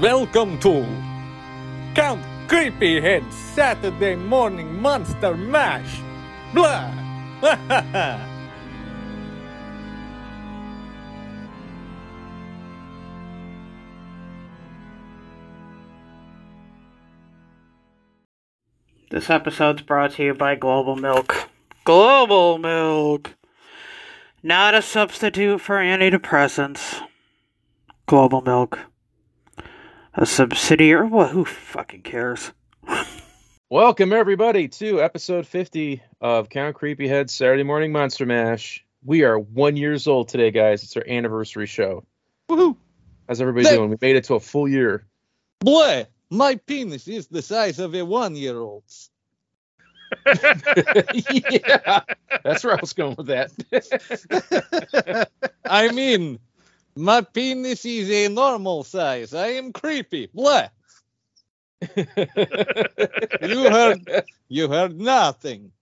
Welcome to Count Creepyhead Saturday Morning Monster Mash. Blah. This episode's brought to you by Global Milk. Global Milk! Not a substitute for antidepressants. Global Milk. A subsidiary. What? Who fucking cares? Welcome everybody to episode 50 of Count Creepyhead Saturday Morning Monster Mash. We are one years old today, guys. It's our anniversary show. Woohoo! How's everybody Thank- doing? We made it to a full year. Boy, my penis is the size of a one-year-old's. yeah, that's where I was going with that. I mean, my penis is a normal size. I am creepy. Blah. You heard. You heard nothing.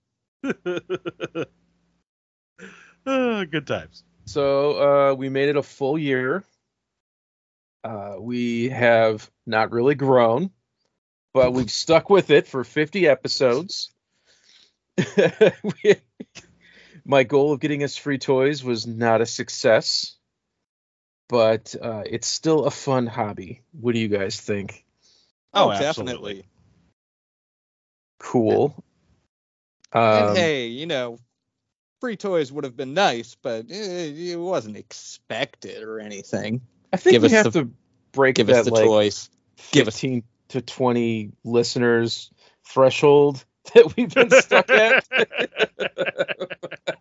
Ah, good times. so uh, we made it a full year. Uh, we have not really grown, but we've stuck with it for 50 episodes. We- my goal of getting us free toys was not a success, but uh, it's still a fun hobby. What do you guys think? Oh, Oh, definitely. Cool. Um, and hey, you know, free toys would have been nice, but eh, it wasn't expected or anything. I think give we have the- to break Give that us the like toys. give us- 15 to 20 listeners threshold that we've been stuck at.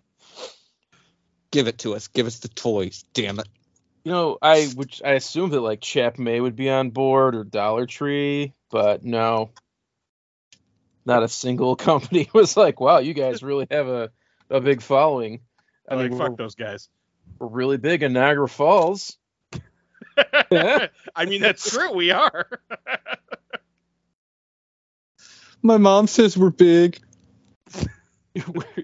Give it to us. Give us the toys. Damn it. You know, I which I assume that like Chap May would be on board or Dollar Tree, but no. Not a single company was like, "Wow, you guys really have a a big following." I I mean, fuck those guys. we're really big in Niagara Falls. Yeah. I mean, that's true. We are. My mom says we're big. We're,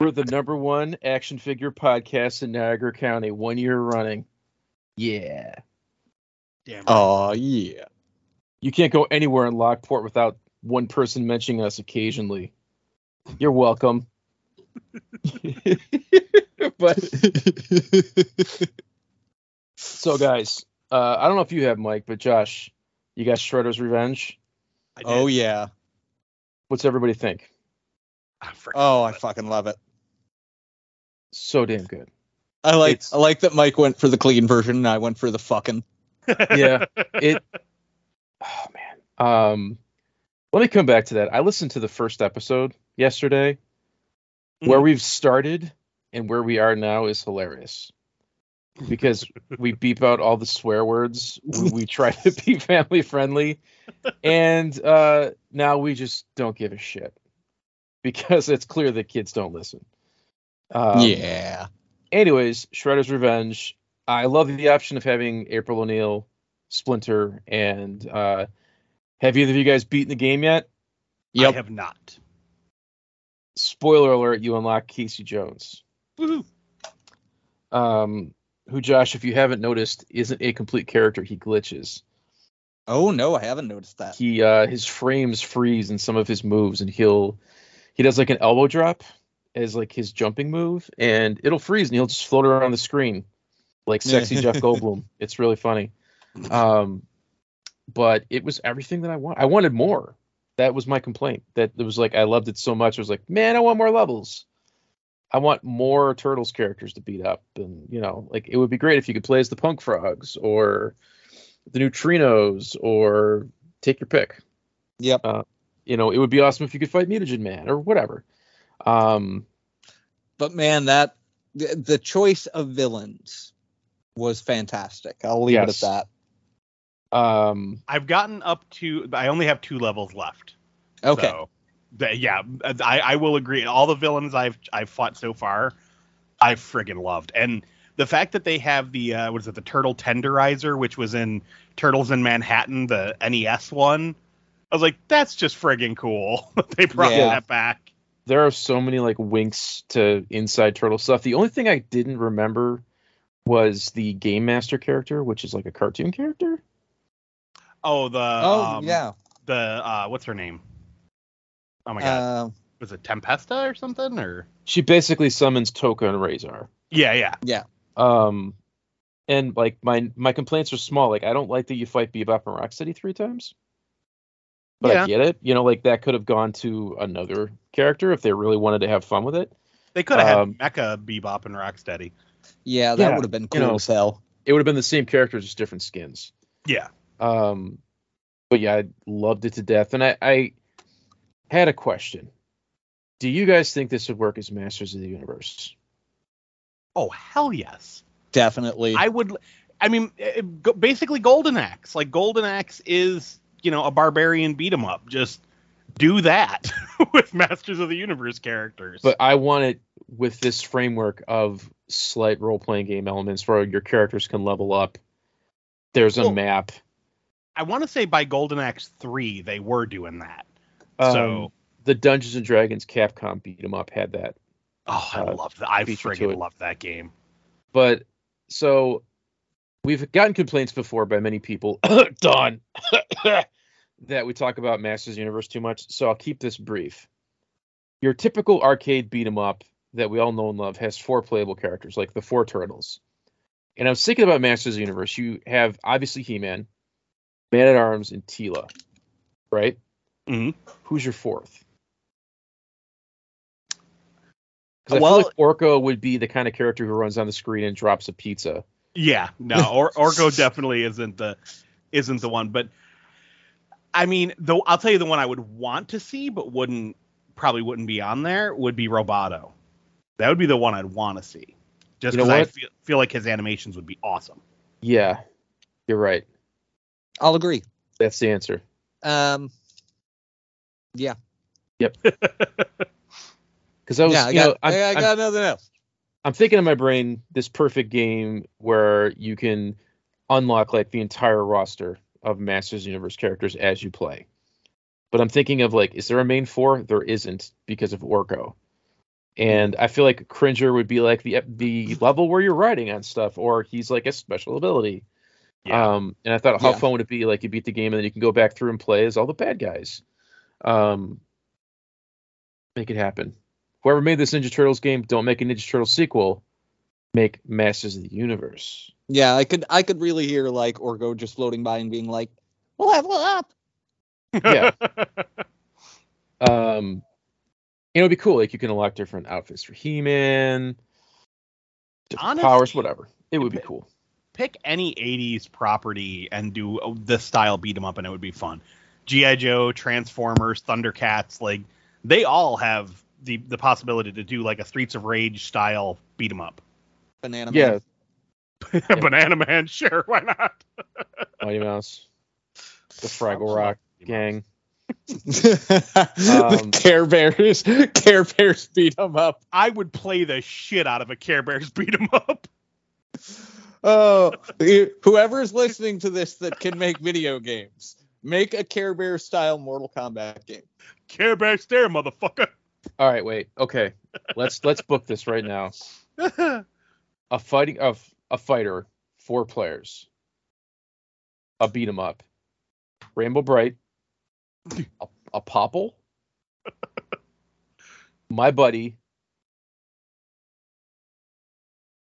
we're the number one action figure podcast in Niagara County, one year running. Yeah. Damn. right. Oh yeah. You can't go anywhere in Lockport without one person mentioning us occasionally. You're welcome. but so guys, uh, I don't know if you have Mike, but Josh, you got Shredder's Revenge. I did. oh yeah. What's everybody think? I Oh, I fucking love it. So damn good. I like It's- I like that Mike went for the clean version and I went for the fucking. Yeah. It. Oh man. Um, let me come back to that. I listened to the first episode yesterday. Where Mhm. we've started and where we are now is hilarious. Because we beep out all the swear words. We, we try to be family friendly, and uh, now we just don't give a shit because it's clear that kids don't listen. Um, yeah. anyways, Shredder's Revenge. I love the option of having April O'Neil, Splinter, and uh, have either of you guys beaten the game yet? I have not. Spoiler alert: you unlock Casey Jones, Woohoo. um, who Josh, if you haven't noticed, isn't a complete character. He glitches. Oh no, I haven't noticed that. He uh, his frames freeze in some of his moves, and he'll he does like an elbow drop as like his jumping move, and it'll freeze, and he'll just float around the screen like sexy Jeff Goldblum. It's really funny. Um, but it was everything that I want. I wanted more. That was my complaint. That it was like I loved it so much. I was like, man, I want more levels. I want more turtles characters to beat up, and you know, like it would be great if you could play as the Punk Frogs or the Neutrinos or take your pick. Yep. You know, it would be awesome if you could fight Mutagen Man or whatever. Um, But man, that the, the choice of villains was fantastic. I'll leave Yes. it at that. um, I've gotten up to. I only have two levels left. Okay. So, th- yeah, I, I will agree. All the villains I've I've fought so far, I friggin' loved. And the fact that they have the uh, what is it, the Turtle Tenderizer, which was in Turtles in Manhattan, the NES one. I was like, that's just friggin' cool. they brought Yeah. that back. there are so many like winks to inside turtle stuff. The only thing I didn't remember was the Game Master character, which is like a cartoon character. Oh, the oh um, yeah. the uh, what's her name? Oh my god, Uh, was it Tempesta or something? Or She basically summons Tokka and Rahzar. yeah, yeah, yeah. Um, and like my my complaints are small. Like I don't like that you fight Bebop and Rocksteady three times. But Yeah. I get it. You know, like that could have gone to another character if they really wanted to have fun with it. they could have Um, had Mecha Bebop and Rocksteady. yeah, that Yeah, would have been you cool know. as hell. It would have been the same characters, just different skins. Yeah, Um, but yeah, I loved it to death. And I, I had a question. Do you guys think this would work as Masters of the Universe? oh hell yes. Definitely. I would. I mean, basically, Golden Axe. Like Golden Axe is, you know, a barbarian beat 'em up. Just do that with Masters of the Universe characters. But I want it with this framework of slight role playing game elements where your characters can level up. There's a Well, map. I want to say by Golden Axe three, they were doing that. Um, so, the Dungeons and Dragons Capcom beat 'em up had that. oh, I uh, love that. I to love that game. But so we've gotten complaints before by many people, Don, that we talk about Masters Universe too much. So I'll keep this brief. Your typical arcade beat 'em up that we all know and love has four playable characters, like the four turtles. And I was thinking about Masters Universe. You have obviously He-Man, Man at Arms, and Teela, right? Mhm. Who's your fourth? Because I Well- feel like Orko would be the kind of character who runs on the screen and drops a pizza. Yeah, no, or Orko definitely isn't the isn't the one. But I mean, though, I'll tell you the one I would want to see, but wouldn't probably wouldn't be on there would be Roboto. That would be the one I'd want to see, just You know because I feel feel like his animations would be awesome. Yeah, you're right. I'll agree. That's the answer. Um, yeah, Yep. Because I was, yeah. I you got, know, I'm, I, I I'm- got nothing else. I'm thinking in my brain this perfect game where you can unlock like the entire roster of Masters Universe characters as you play. But I'm thinking of like, is there a main four? There isn't because of Orko. And I feel like Cringer would be like the the level where you're riding on stuff, or he's like a special ability. Yeah. Um, and I thought, how Yeah. fun would it be? Like you beat the game and then you can go back through and play as all the bad guys. Um, make it happen. Whoever made this Ninja Turtles game, don't make a Ninja Turtles sequel. Make Masters of the Universe. Yeah, I could I could really hear like Orko just floating by and being like, "We'll level up." Yeah. Um, you know, it'd be cool. Like you can unlock different outfits for He-Man, different Honestly, powers, whatever. It would be it- cool. Pick any '80s property and do uh, this style beat 'em up, and it would be fun. GI Joe, Transformers, Thundercats, like they all have the the possibility to do like a Streets of Rage style beat 'em up. Banana. Yeah, Man. Banana Man, sure, why not? Mighty Mouse, the Fraggle Rock gang. the Um, Care Bears. Care Bears beat 'em up. I would play the shit out of a Care Bears beat 'em up. Oh, you- whoever's listening to this that can make video games, make a Care Bear style Mortal Kombat game. Care Bears there, motherfucker. All right, wait. Okay, let's let's book this right now. A fighting of a fighter, four players. A beat 'em up. Rainbow Brite. A, a Popple. My buddy.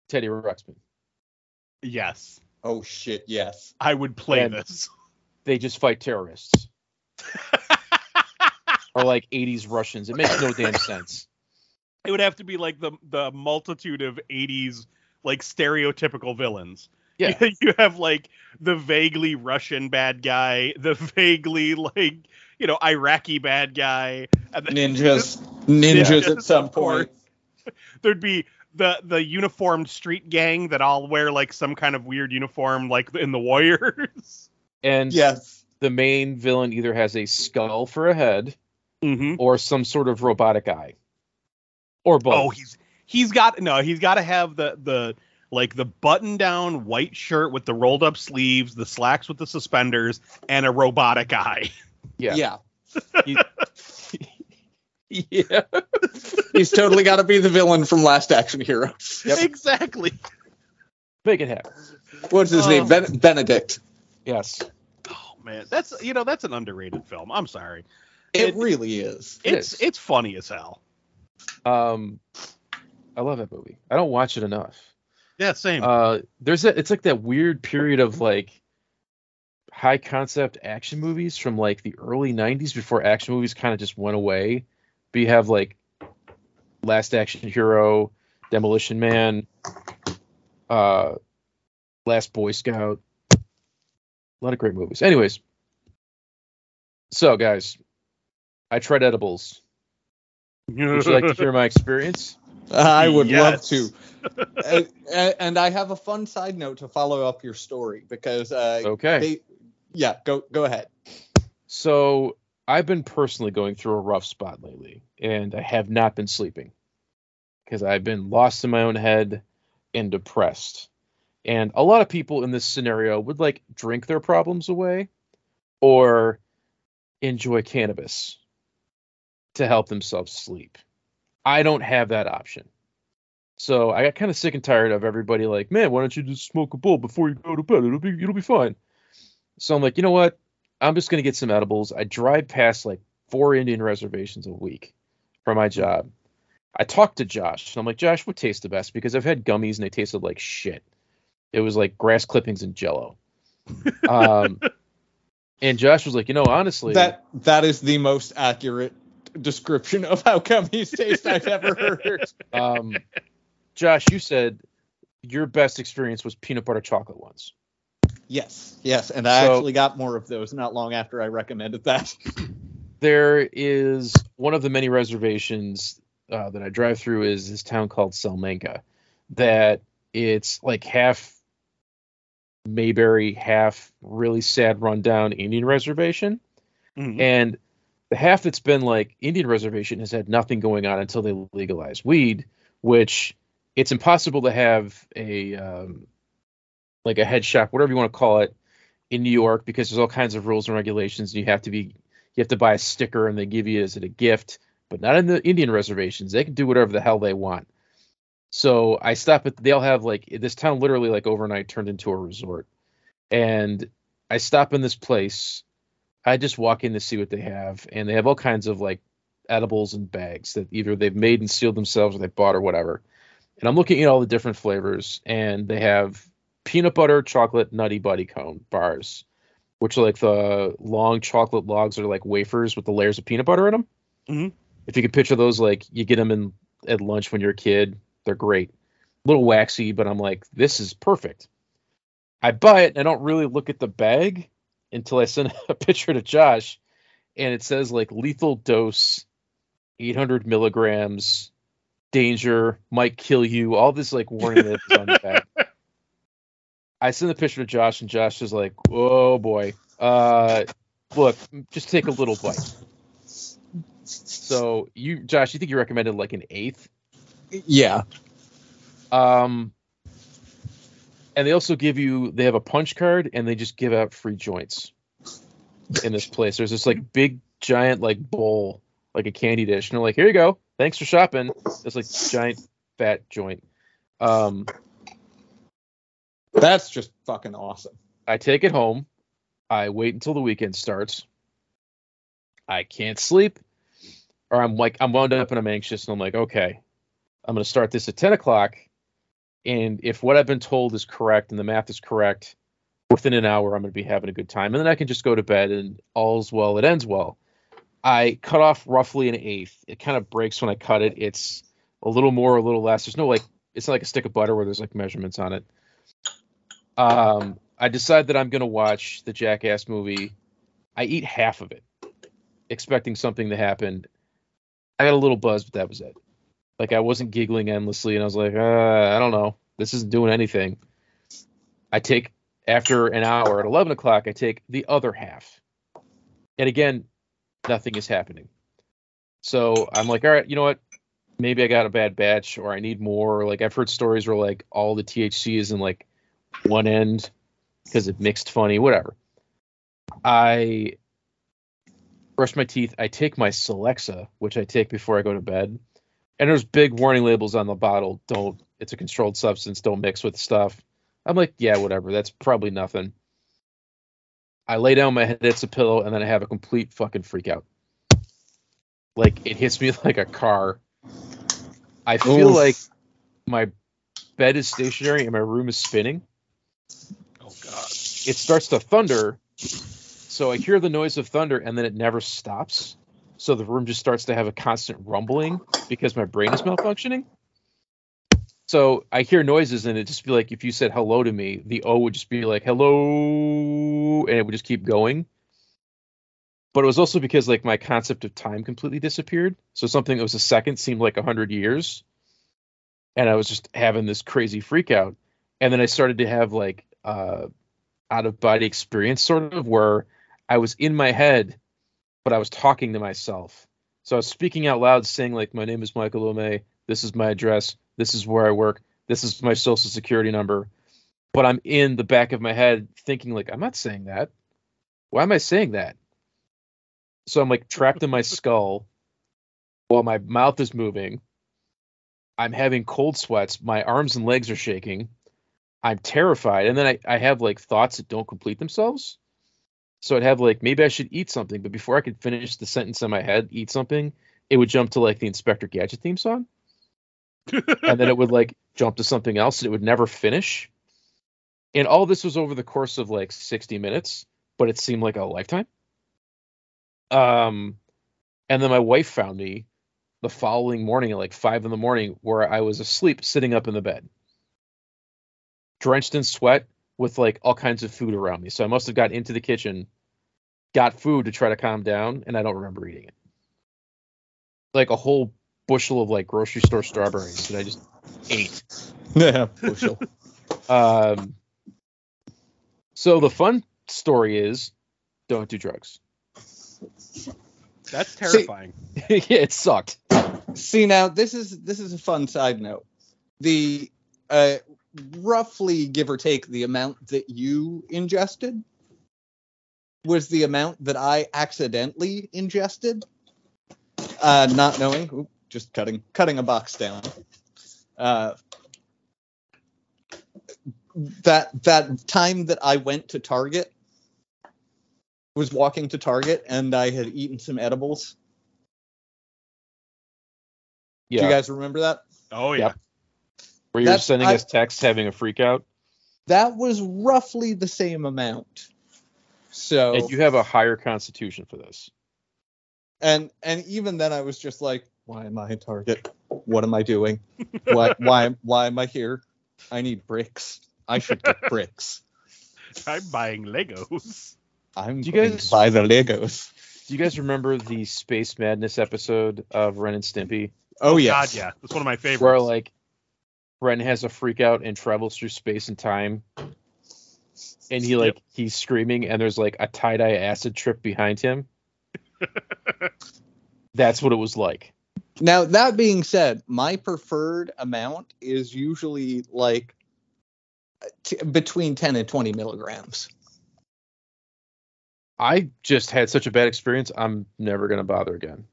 Teddy Ruxpin. yes, Oh shit, yes. I would play And- this. They just fight terrorists. or like 80s Russians. It makes no damn sense. It would have to be like the the multitude of '80s like stereotypical villains. Yeah. you have like the vaguely Russian bad guy, the vaguely like you know Iraqi bad guy, and then Ninjas. Ninjas Yeah, at some point. there'd be the the uniformed street gang that all wear like some kind of weird uniform, like in the Warriors. And Yes. the main villain either has a skull for a head Mm-hmm. or some sort of robotic eye. Or both. Oh, he's he's got no, he's got to have the the like the button down white shirt with the rolled up sleeves, the slacks with the suspenders, and a robotic eye. yeah. Yeah. yeah. He's totally got to be the villain from Last Action Hero. Yep. exactly. make it happen. What's his Oh. name? Ben- Benedict. Yes. Oh man, that's you know that's an underrated film. I'm sorry. It, It- really is. It It's is. it's funny as hell. Um, I love that movie. I don't watch it enough. Yeah, same. Uh, there's a, it's like that weird period of like high concept action movies from like the early 90s before action movies kind of just went away. But you have like Last Action Hero, Demolition Man, uh, Last Boy Scout. A lot of great movies. Anyways, so guys, I tried edibles. Would you like to hear my experience? I would Yes. love to. and, and- and I have a fun side note to follow up your story because uh, Okay. they, yeah, go go ahead. So I've been personally going through a rough spot lately, and I have not been sleeping because I've been lost in my own head and depressed. And a lot of people in this scenario would like drink their problems away or enjoy cannabis to help themselves sleep. I don't have that option. So I got kind of sick and tired of everybody like, man, why don't you just smoke a bowl before you go to bed? It'll be it'll be fine. So I'm like, you know what? I'm just gonna get some edibles. I drive past like four Indian reservations a week for my job. I talked to Josh, and I'm like, Josh, what tastes the best? Because I've had gummies and they tasted like shit. It was like grass clippings and Jello. Um, and Josh was like, you know, honestly, That that is the most accurate description of how gummies taste I've ever heard. um, Josh, you said your best experience was peanut butter chocolate ones. Yes, yes, and I So- actually got more of those not long after I recommended that. there is one of the many reservations uh, that I drive through is this town called Salamanca. That it's like half Mayberry, half really sad rundown Indian reservation, Mhm. and the half that's been like Indian reservation has had nothing going on until they legalized weed, which it's impossible to have a um, like a head shop, whatever you want to call it, in New York because there's all kinds of rules and regulations. And you have to be you have to buy a sticker and they give you it as a gift, but not in the Indian reservations. They can do whatever the hell they want. So I stop at they'll have like this town literally like overnight turned into a resort. And I stop in this place. I just walk in to see what they have, and they have all kinds of like edibles and bags that either they've made and sealed themselves or they bought or whatever. And I'm looking at all the different flavors, and they have peanut butter chocolate nutty buddy cone bars, which are like the long chocolate logs that are like wafers with the layers of peanut butter in them. Mhm. If you could picture those, like you get them in at lunch when you're a kid, they're great. A little waxy, but I'm like, this is perfect. I buy it and I don't really look at the bag until I sent a picture to Josh, and it says like lethal dose, 800 milligrams, danger, might kill you, all this like warning labels on the back. I send the picture to Josh, and Josh is like, "Oh boy, uh, look, just take a little bite." So you, Josh, you think you recommended like an eighth? Yeah, Um, and they also give you they have a punch card and they just give out free joints in this place. There's this like big giant like bowl, like a candy dish, and they're like, "Here you go, thanks for shopping." It's like giant fat joint. Um, that's just fucking awesome. I take it home. I wait until the weekend starts. I can't sleep, or I'm like I'm wound up and I'm anxious, and I'm like, okay, I'm gonna start this at 10 o'clock, and if what I've been told is correct and the math is correct, within an hour I'm gonna be having a good time, and then I can just go to bed and all's well, it ends well. I cut off roughly an eighth. It kind of breaks when I cut it. It's a little more, a little less. There's no like, it's not like a stick of butter where there's like measurements on it. Um, I decide that I'm gonna watch the Jackass movie. I eat half of it, expecting something to happen. I got a little buzz, but that was it. Like I wasn't giggling endlessly, and I was like, uh, I don't know, this isn't doing anything. I take after an hour at 11 o'clock, I take the other half, and again, nothing is happening. So I'm like, all right, you know what? Maybe I got a bad batch, or I need more. Like I've heard stories where like all the THC is in like one end because it mixed funny, whatever. I brush my teeth. I take my Celexa, which I take before I go to bed. And there's big warning labels on the bottle. Don't, it's a controlled substance. Don't mix with stuff. I'm like, yeah, whatever. That's probably nothing. I lay down my head hits a pillow and then I have a complete fucking freak out. Like it hits me like a car. I feel Oof. like my bed is stationary and my room is spinning. Oh god. It starts to thunder. So I hear the noise of thunder and then it never stops. So the room just starts to have a constant rumbling because my brain is malfunctioning. So I hear noises and it just be like if you said hello to me, the O would just be like hello and it would just keep going. But it was also because like my concept of time completely disappeared. So something that was a second seemed like a hundred years. And I was just having this crazy freak out. And then I started to have like uh out of body experience sort of where I was in my head, but I was talking to myself. So I was speaking out loud, saying like, "My name is Michael O'May. This is my address. This is where I work. This is my social security number." But I'm in the back of my head thinking like, "I'm not saying that. Why am I saying that?" So I'm like trapped in my skull while my mouth is moving. I'm having cold sweats. My arms and legs are shaking. I'm terrified. And then I, I have like thoughts that don't complete themselves. So I'd have like maybe I should eat something, but before I could finish the sentence in my head, eat something, it would jump to like the Inspector Gadget theme song. and then it would like jump to something else and it would never finish. And all this was over the course of like 60 minutes, but it seemed like a lifetime. Um and then my wife found me the following morning at like five in the morning where I was asleep sitting up in the bed. Drenched in sweat with like all kinds of food around me. So I must have got into the kitchen, got food to try to calm down, and I don't remember eating it. Like a whole bushel of like grocery store strawberries that I just ate. Yeah, bushel. Um, so the fun story is don't do drugs. That's terrifying. yeah, it sucked. See now, this is this is a fun side note. The uh, roughly give or take the amount that you ingested was the amount that I accidentally ingested, uh, not knowing. Oop, just cutting cutting a box down. Uh, that that time that I went to Target was walking to Target and I had eaten some edibles. Yeah, Do you guys remember that? Oh yeah. Yep. Where you're that's- sending I- us texts having a freak out, That was roughly the same amount. So and you have a higher constitution for this. and and even then I was just like, why am I in Target? What am I doing? Why why why am I here? I need bricks. I should get bricks. I'm buying Legos. I'm Do you going guys- to buy the Legos. Do you guys remember the Space Madness episode of Ren and Stimpy, Oh, oh yes. God, yeah. That's one of my favorites. where like Ren has a freak out and travels through space and time, and he like he's screaming, and there's like a tie dye acid trip behind him. That's what it was like. Now that being said, my preferred amount is usually like t- between 10 and 20 milligrams. I just had such a bad experience. I'm never gonna bother again.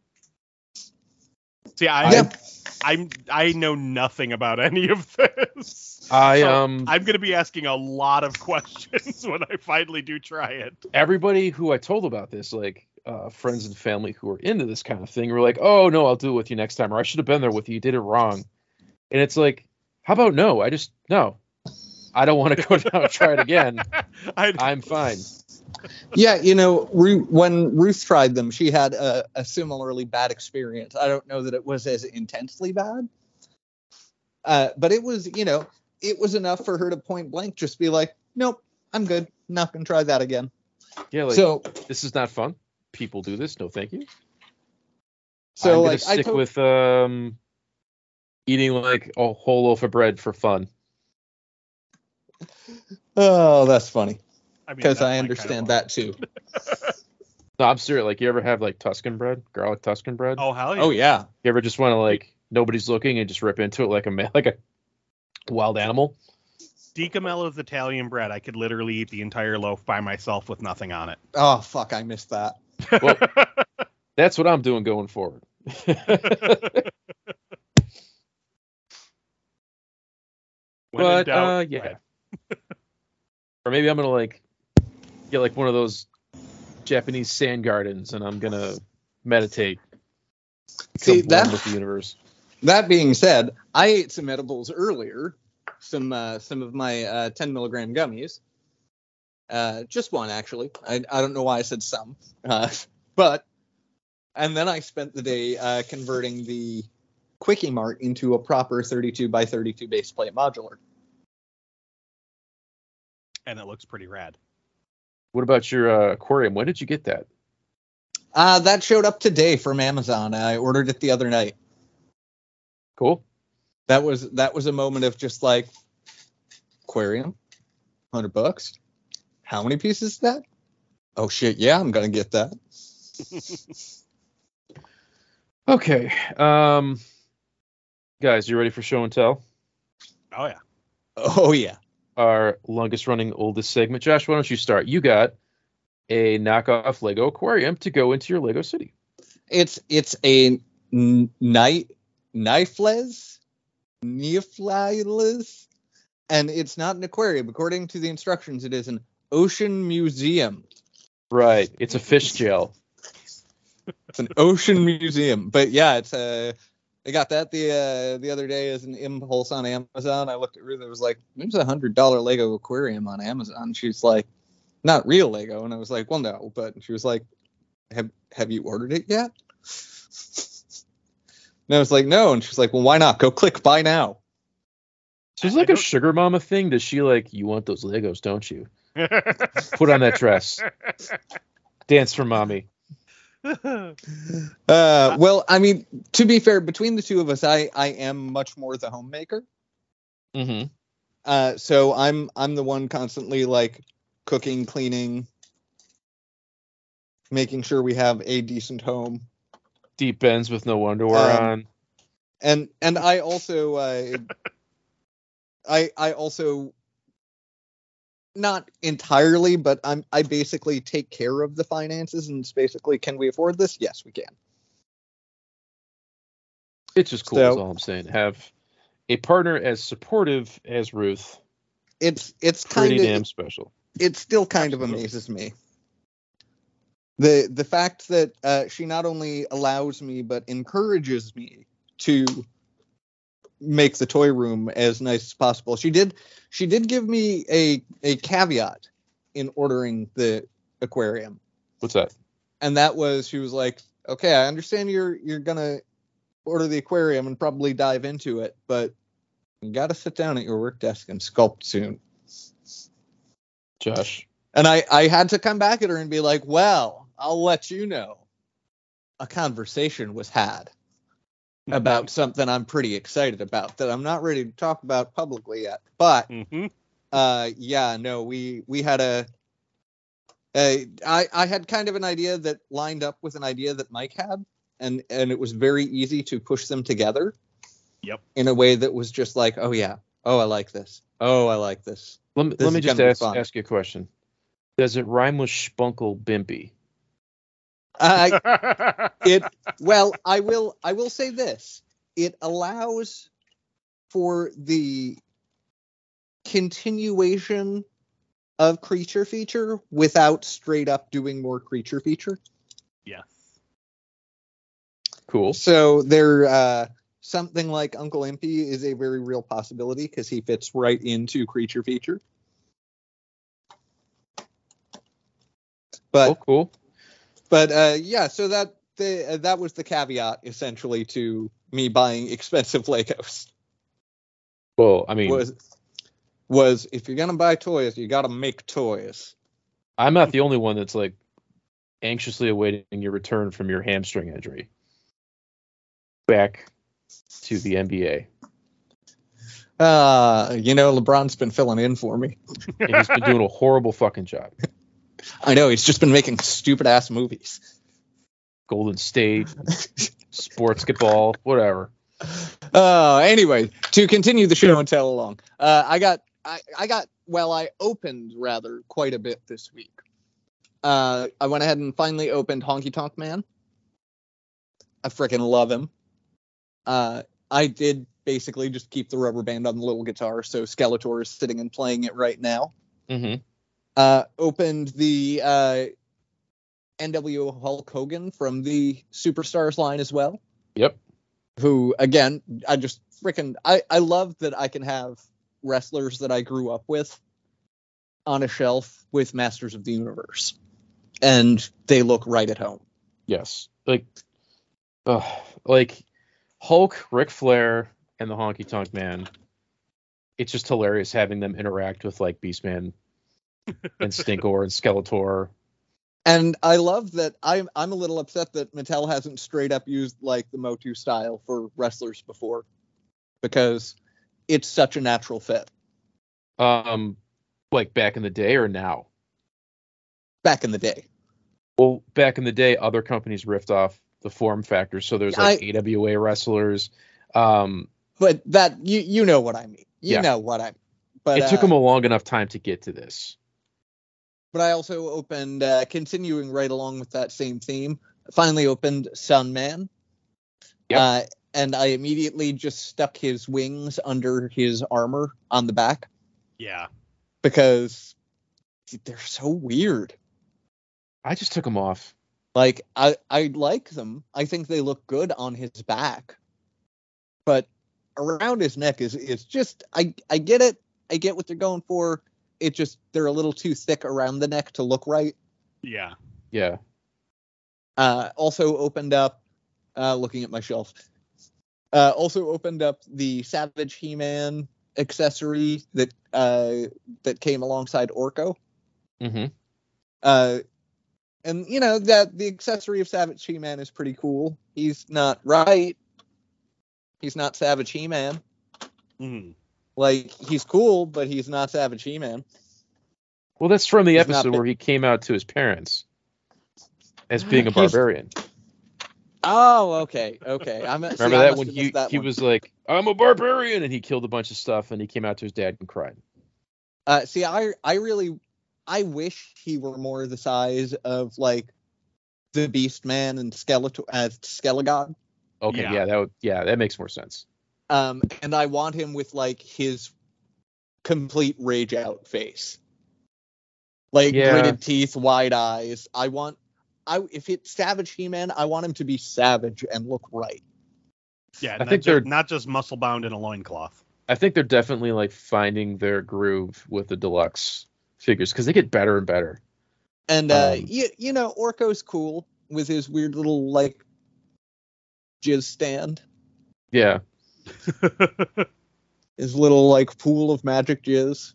See, I, Yeah. I'm I know nothing about any of this. I So um I'm gonna be asking a lot of questions when I finally do try it. everybody who I told about this, like uh, friends and family who are into this kind of thing, were like, "Oh no, I'll do it with you next time," or "I should have been there with you. You did it wrong." And it's like, how about no? I just no. I don't want to go down and try it again. I, I'm fine. Yeah, you know, Ru- when Ruth tried them, she had a, a similarly bad experience. I don't know that it was as intensely bad, uh, but it was, you know, it was enough for her to point blank just be like, "Nope, I'm good. Not gonna try that again." Yeah, like so, this is not fun. People do this. No, thank you. so I'm like, gonna I stick to- with um eating like a whole loaf of bread for fun. oh, that's funny I mean, because I understand kind of that too. No, I'm serious. Like, you ever have like Tuscan bread, garlic Tuscan bread? Oh hell yeah. Oh yeah, You ever just want to like nobody's looking and just rip into it like a ma- like a wild animal? DiCamillo's Italian bread. I could literally eat the entire loaf by myself with nothing on it. oh fuck, I missed that. Well, that's what I'm doing going forward. But doubt, uh, yeah, or maybe I'm gonna like get like one of those Japanese sand gardens, and I'm gonna meditate. See, that- with the universe. That being said, I ate some edibles earlier, some uh, some of my uh, 10 milligram gummies. Uh, just one actually. I, I don't know why I said some, uh, but and then I spent the day uh, converting the Kwik-E-Mart into a proper 32 by 32 base plate modular. and it looks pretty rad. What about your uh, aquarium? When did you get that? Uh, that showed up today from Amazon. I ordered it the other night. Cool. That was that was a moment of just like aquarium, hundred bucks. How many pieces is that? Oh shit! Yeah, I'm gonna get that. Okay. Um, guys, you ready for show and tell? Oh yeah. Oh yeah. Our longest running, oldest segment. Josh, why don't you start? You got a knockoff Lego aquarium to go into your Lego city. It's it's a night knifeless, neophiles, and it's not an aquarium. According to the instructions, it is an ocean museum. Right. It's a fish jail. It's an ocean museum. But yeah, it's a. I got that the uh, the other day as an impulse on Amazon. I looked at Ruth. It was like, "There's a hundred dollar Lego aquarium on Amazon." She's like, "Not real Lego," and I was like, "Well, no." But she was like, "Have Have you ordered it yet?" And I was like, "No," and she's like, "Well, why not? Go click buy now." So it's like a sugar mama thing. Does she like you want those Legos, don't you? Put on that dress. Dance for mommy. Uh, well, I mean, to be fair, between the two of us, I I am much more the homemaker. Mm-hmm. Uh, so I'm I'm the one constantly like cooking, cleaning, making sure we have a decent home. Deep ends with no underwear Um, on. And and I also uh, I I also not entirely, but I'm I basically take care of the finances and it's basically can we afford this? Yes, we can. It's just cool. so- is all I'm saying. Have a partner as supportive as Ruth. It's it's kind Pretty of damn special. it still kind of amazes me. The the fact that uh, she not only allows me but encourages me to make the toy room as nice as possible. She did she did give me a a caveat in ordering the aquarium. What's that? And that was she was like, "Okay, I understand you're you're going to order the aquarium and probably dive into it, but you got to sit down at your work desk and sculpt soon." Josh. And I, I had to come back at her and be like, well, I'll let you know. A conversation was had about something I'm pretty excited about that I'm not ready to talk about publicly yet. But hmm uh, yeah, no, we we had a, a I, I had kind of an idea that lined up with an idea that Mike had, and and it was very easy to push them together. Yep. In a way that was just like, oh yeah, oh I like this, oh I like this. Let me, This let me just ask, ask you a question. Does it rhyme with spunkle bimpy? I, it well i will i will say this it allows for the continuation of creature feature without straight up doing more creature feature yes. Cool. so there uh something like uncle impy is a very real possibility because he fits right into creature feature but oh, cool. But uh, yeah, so that the, uh, that was the caveat essentially to me buying expensive Legos Well, I mean, was was if you're gonna buy toys, you gotta make toys. I'm not the only one that's like anxiously awaiting your return from your hamstring injury. Back to the NBA. Uh, you know, LeBron's been filling in for me. And he's been doing a horrible fucking job. I know he's just been making stupid ass movies. Golden State, sports football, whatever. Uh, anyway, to continue the show and tell along, uh, I got I, I got well, I opened rather quite a bit this week. Uh, I went ahead and finally opened Honky Tonk Man. I freaking love him. Uh, I did basically just keep the rubber band on the little guitar. So Skeletor is sitting and playing it right now. Mm-hmm. Uh, opened the uh, NWO Hulk Hogan from the Superstars line as well. Yep. Who again, I just freaking I I love that I can have wrestlers that I grew up with on a shelf with Masters of the Universe, and they look right at home. Yes. Like, uh, like Hulk, Ric Flair, and the Honky Tonk Man. It's just hilarious having them interact with like Beastman and Stinkor and Skeletor. And I love that I'm I'm a little upset that Mattel hasn't straight up used like the Motu style for wrestlers before, because it's such a natural fit. Um, like back in the day or now? Back in the day, Well, back in the day, other companies riffed off the form factor. So there's like I- AWA wrestlers. Um, but that you you know what I mean. You Yeah. know what I. But it took uh, them a long enough time to get to this. But I also opened, uh, continuing right along with that same theme, finally opened Sunman. Yep. Uh, and I immediately just stuck his wings under his armor on the back Yeah. because they're so weird. I just took them off. Like I, I like them. I think they look good on his back, but around his neck is is just I I get it. I get what they're going for. It just they're a little too thick around the neck to look right. Yeah. Yeah. Uh, also opened up, uh, looking at my shelf. Uh, also opened up the Savage He-Man accessory that uh, that came alongside Orko. Mm-hmm. Uh, and you know that the accessory of Savage He-Man is pretty cool. He's not right. He's not Savage He-Man. Mhm. Like he's cool, but he's not Savage He-Man. Well, that's from the He's episode bit- where he came out to his parents as being a He's- barbarian. Oh, okay, okay. I'm see, Remember I that must when he that he one. was like, "I'm a barbarian," and he killed a bunch of stuff, and he came out to his dad and cried. Uh, see, I I really I wish he were more the size of like the Beast Man and Skeletor as Skelegod. Okay, Yeah. yeah. that would yeah, that makes more sense. Um, and I want him with like his complete rage out face, like Yeah. gritted teeth, wide eyes. I want I if it's Savage He-Man, I want him to be savage and look right. Yeah. I not think ju- they're- not just muscle bound in a loincloth. I think they're definitely like finding their groove with the deluxe figures because they get better and better. And uh, Um, you you know Orko's cool with his weird little like jizz stand. Yeah, his little like pool of magic jizz.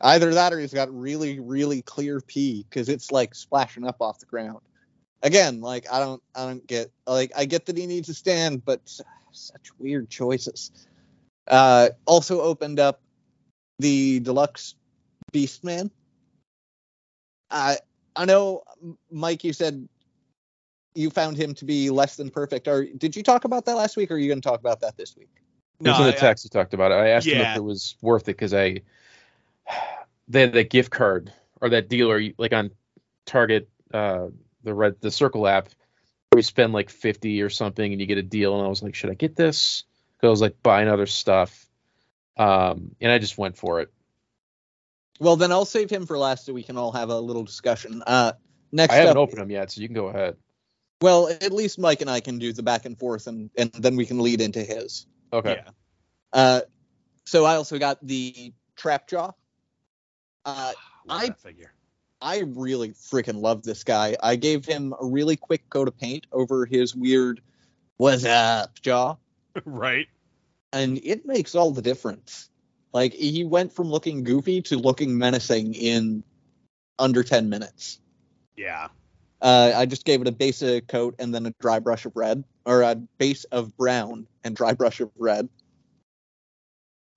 Either that or he's got really, really clear pee because it's like splashing up off the ground. Again, like I don't, I don't get like I get that he needs a stand, but such weird choices. Uh, also opened up the deluxe Beastman. I I know, Mike. You said you found him to be less than perfect. Or did you talk about that last week? Or are you going to talk about that this week? it was in I- the text. He talked about it. I asked him if it was worth it because I they had that gift card or that deal, or like on Target, uh, the red the Circle app, where you spend like fifty or something and you get a deal. And I was like, should I get this? Because I was like buying other stuff, um, and I just went for it. Well, then I'll save him for last so we can all have a little discussion. Uh, next I haven't up, opened them yet, so you can go ahead. Well, at least Mike and I can do the back and forth, and and then we can lead into his. Okay. Yeah. Uh, so I also got the trap jaw. Uh, I- figure. I really freaking love this guy. I gave him a really quick coat of paint over his weird "What's up" jaw, right. and it makes all the difference. Like he went from looking goofy to looking menacing in under ten minutes. Yeah. Uh, I just gave it a basic coat and then a dry brush of red, or a base of brown and dry brush of red.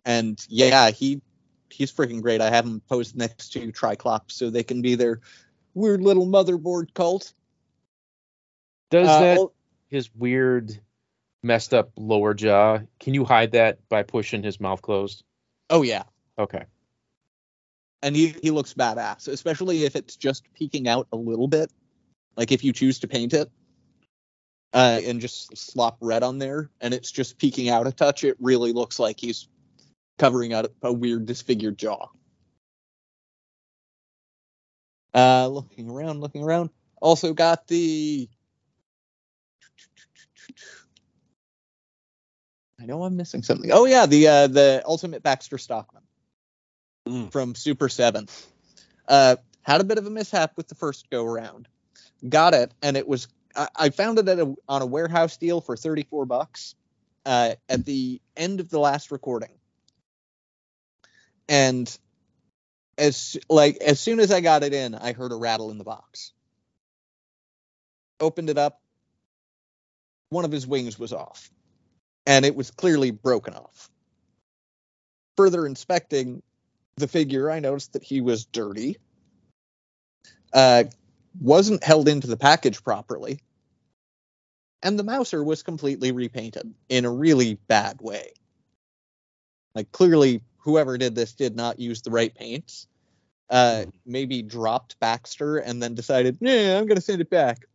And yeah, he he's freaking great. I have him posed next to Triclops so they can be their weird little motherboard cult. Does Uh, that oh, his weird, messed up lower jaw? Can you hide that by pushing his mouth closed? oh yeah, Okay. and he he looks badass, especially if it's just peeking out a little bit. Like if you choose to paint it, uh, and just slop red on there, and it's just peeking out a touch. It really looks like he's covering out a weird disfigured jaw. Uh, looking around, looking around. Also got the. I know I'm missing something. Oh yeah, the uh, the Ultimate Baxter Stockman Mm. from Super Seven. Uh, had a bit of a mishap with the first go around. Got it, and it was I, I found it a, on a warehouse deal for 34 bucks uh, at the end of the last recording. And as like as soon as I got it in, I heard a rattle in the box. Opened it up. One of his wings was off, and it was clearly broken off. Further inspecting the figure, I noticed that he was dirty. Uh, wasn't held into the package properly, and the mouser was completely repainted in a really bad way. Like clearly, whoever did this did not use the right paints. Uh, maybe dropped Baxter and then decided, yeah, I'm gonna send it back.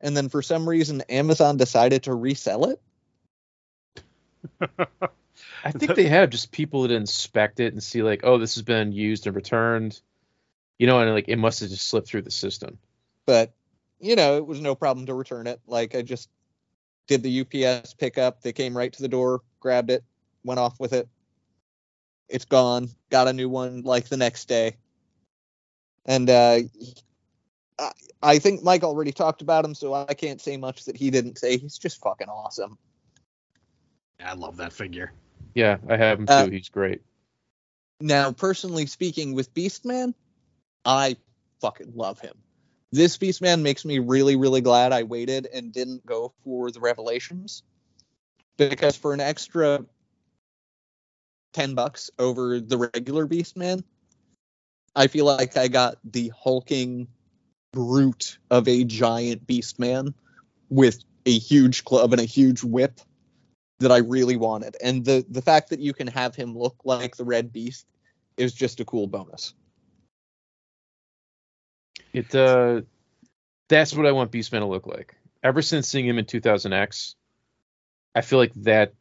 And then for some reason, Amazon decided to resell it. I think they have just people that inspect it and see like, oh, this has been used and returned. You know, and like it must have just slipped through the system. but you know it was no problem to return it like i just did the ups pickup they came right to the door grabbed it went off with it it's gone got a new one like the next day and uh I- i think mike already talked about him so i can't say much that he didn't say he's just fucking awesome I love that figure. Yeah, I have him too. Uh, He's great. Now, personally speaking, with Beastman, I fucking love him. This Beastman makes me really, really glad I waited and didn't go for the Revelations. Because for an extra 10 bucks over the regular Beastman, I feel like I got the hulking brute of a giant Beastman with a huge club and a huge whip that I really wanted. And the the fact that you can have him look like the Red Beast is just a cool bonus. It uh, that's what I want Beastman to look like. Ever since seeing him in 2000X, I feel like that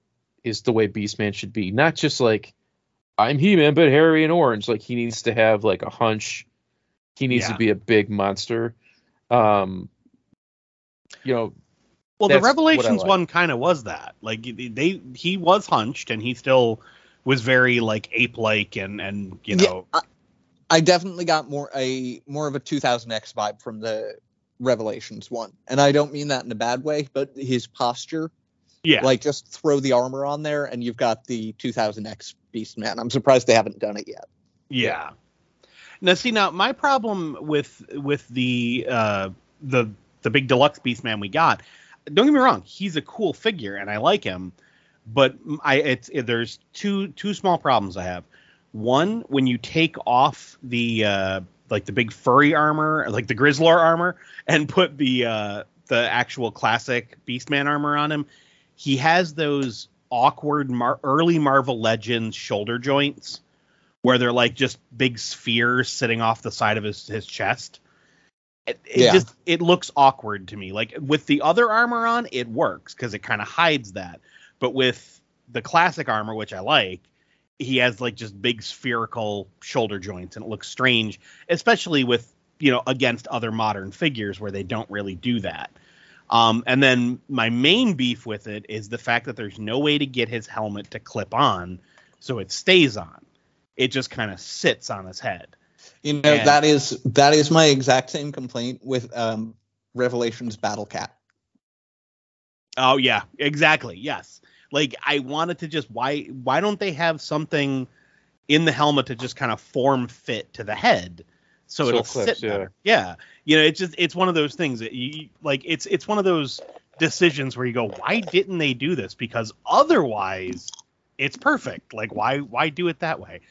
is the way Beastman should be. Not just like I'm He-Man, but hairy and orange. Like he needs to have like a hunch. He needs Yeah. to be a big monster. Um, you know, Well, the Revelations like. one kind of was that. Like they, he was hunched, and he still was very like ape-like, and and you Yeah, know, I, I definitely got more a more of a 2000X vibe from the Revelations one, and I don't mean that in a bad way, but his posture, yeah, like just throw the armor on there, and you've got the 2000X Beastman. I'm surprised they haven't done it yet. Yeah. Now see now my problem with with the uh the the big deluxe Beastman we got. Don't get me wrong, he's a cool figure and I like him, but I it's it, there's two two small problems I have. One, when you take off the uh like the big furry armor, like the Grizzlor armor, and put the uh the actual classic Beastman armor on him, he has those awkward Mar- early Marvel Legends shoulder joints where they're like just big spheres sitting off the side of his his chest. It, it Yeah. just it looks awkward to me. Like with the other armor on, it works because it kind of hides that. But with the classic armor, which I like, he has like just big spherical shoulder joints, and it looks strange, especially with you know against other modern figures where they don't really do that. Um, and then my main beef with it is the fact that there's no way to get his helmet to clip on, so it stays on. It just kind of sits on his head. You know And- that is that is my exact same complaint with um, Revelations Battle Cat. Oh yeah, exactly. Yes. Like I wanted to just why why don't they have something in the helmet to just kind of form fit to the head so, So it'll it clips, sit better. Yeah. You know, it's just it's one of those things that you like it's it's one of those decisions where you go, why didn't they do this? Because otherwise it's perfect. Like why why do it that way?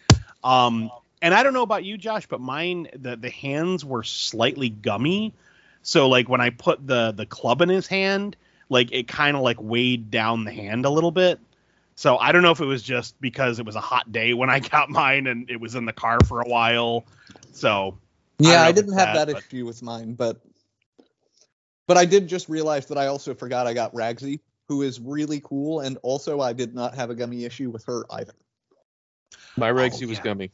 Um and I don't know about you, Josh, but mine the the hands were slightly gummy. So like when I put the the club in his hand, like it kind of like weighed down the hand a little bit. So I don't know if it was just because it was a hot day when I got mine and it was in the car for a while. So Yeah, know I, didn't have that, that but- issue with mine, but But I did just realize that I also forgot I got Ragsy, who is really cool, and also I did not have a gummy issue with her either. My oh, Regsy was yeah. gummy.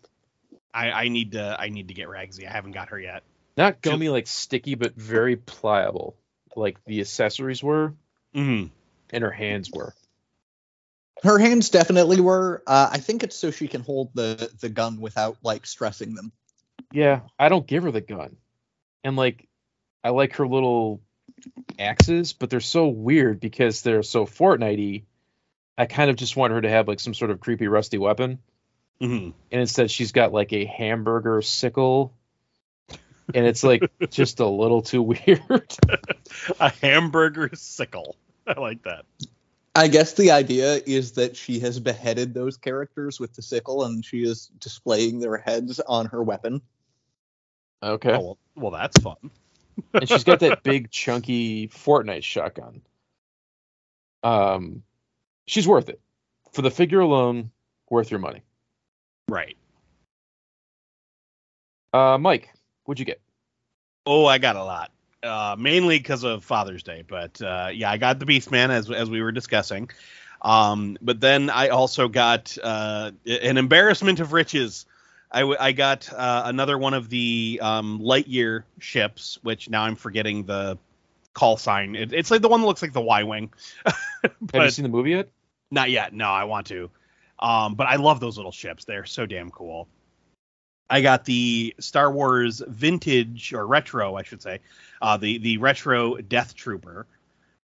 I, I need to I need to get Ragsy. I haven't got her yet. Not gummy like sticky, but very pliable. Like the accessories were, Mm-hmm. and her hands were. Her hands definitely were. Uh, I think it's so she can hold the the gun without like stressing them. Yeah, I don't give her the gun. And like I like her little axes, but they're so weird because they're so Fortnite-y. I kind of just want her to have like some sort of creepy rusty weapon. Mm-hmm. And instead she's got like a hamburger sickle. And it's like just a little too weird. A hamburger sickle. I like that. I guess the idea is that she has beheaded those characters with the sickle, and she is displaying their heads on her weapon. Okay. Oh, well, well, that's fun. and she's got that big chunky Fortnite shotgun. Um she's worth it. For the figure alone, worth your money. Right. Uh Mike, what'd you get? Oh, I got a lot. Uh, mainly because of Father's Day, but uh, yeah, I got the Beastman as as we were discussing. Um, but then I also got uh, an embarrassment of riches. I, w- I got uh, another one of the um, Lightyear ships, which now I'm forgetting the call sign. It, it's like the one that looks like the Y wing. Have you seen the movie yet? not yet. No, I want to. Um, but I love those little ships. They're so damn cool. I got the Star Wars vintage or retro, I should say, uh, the the retro Death Trooper,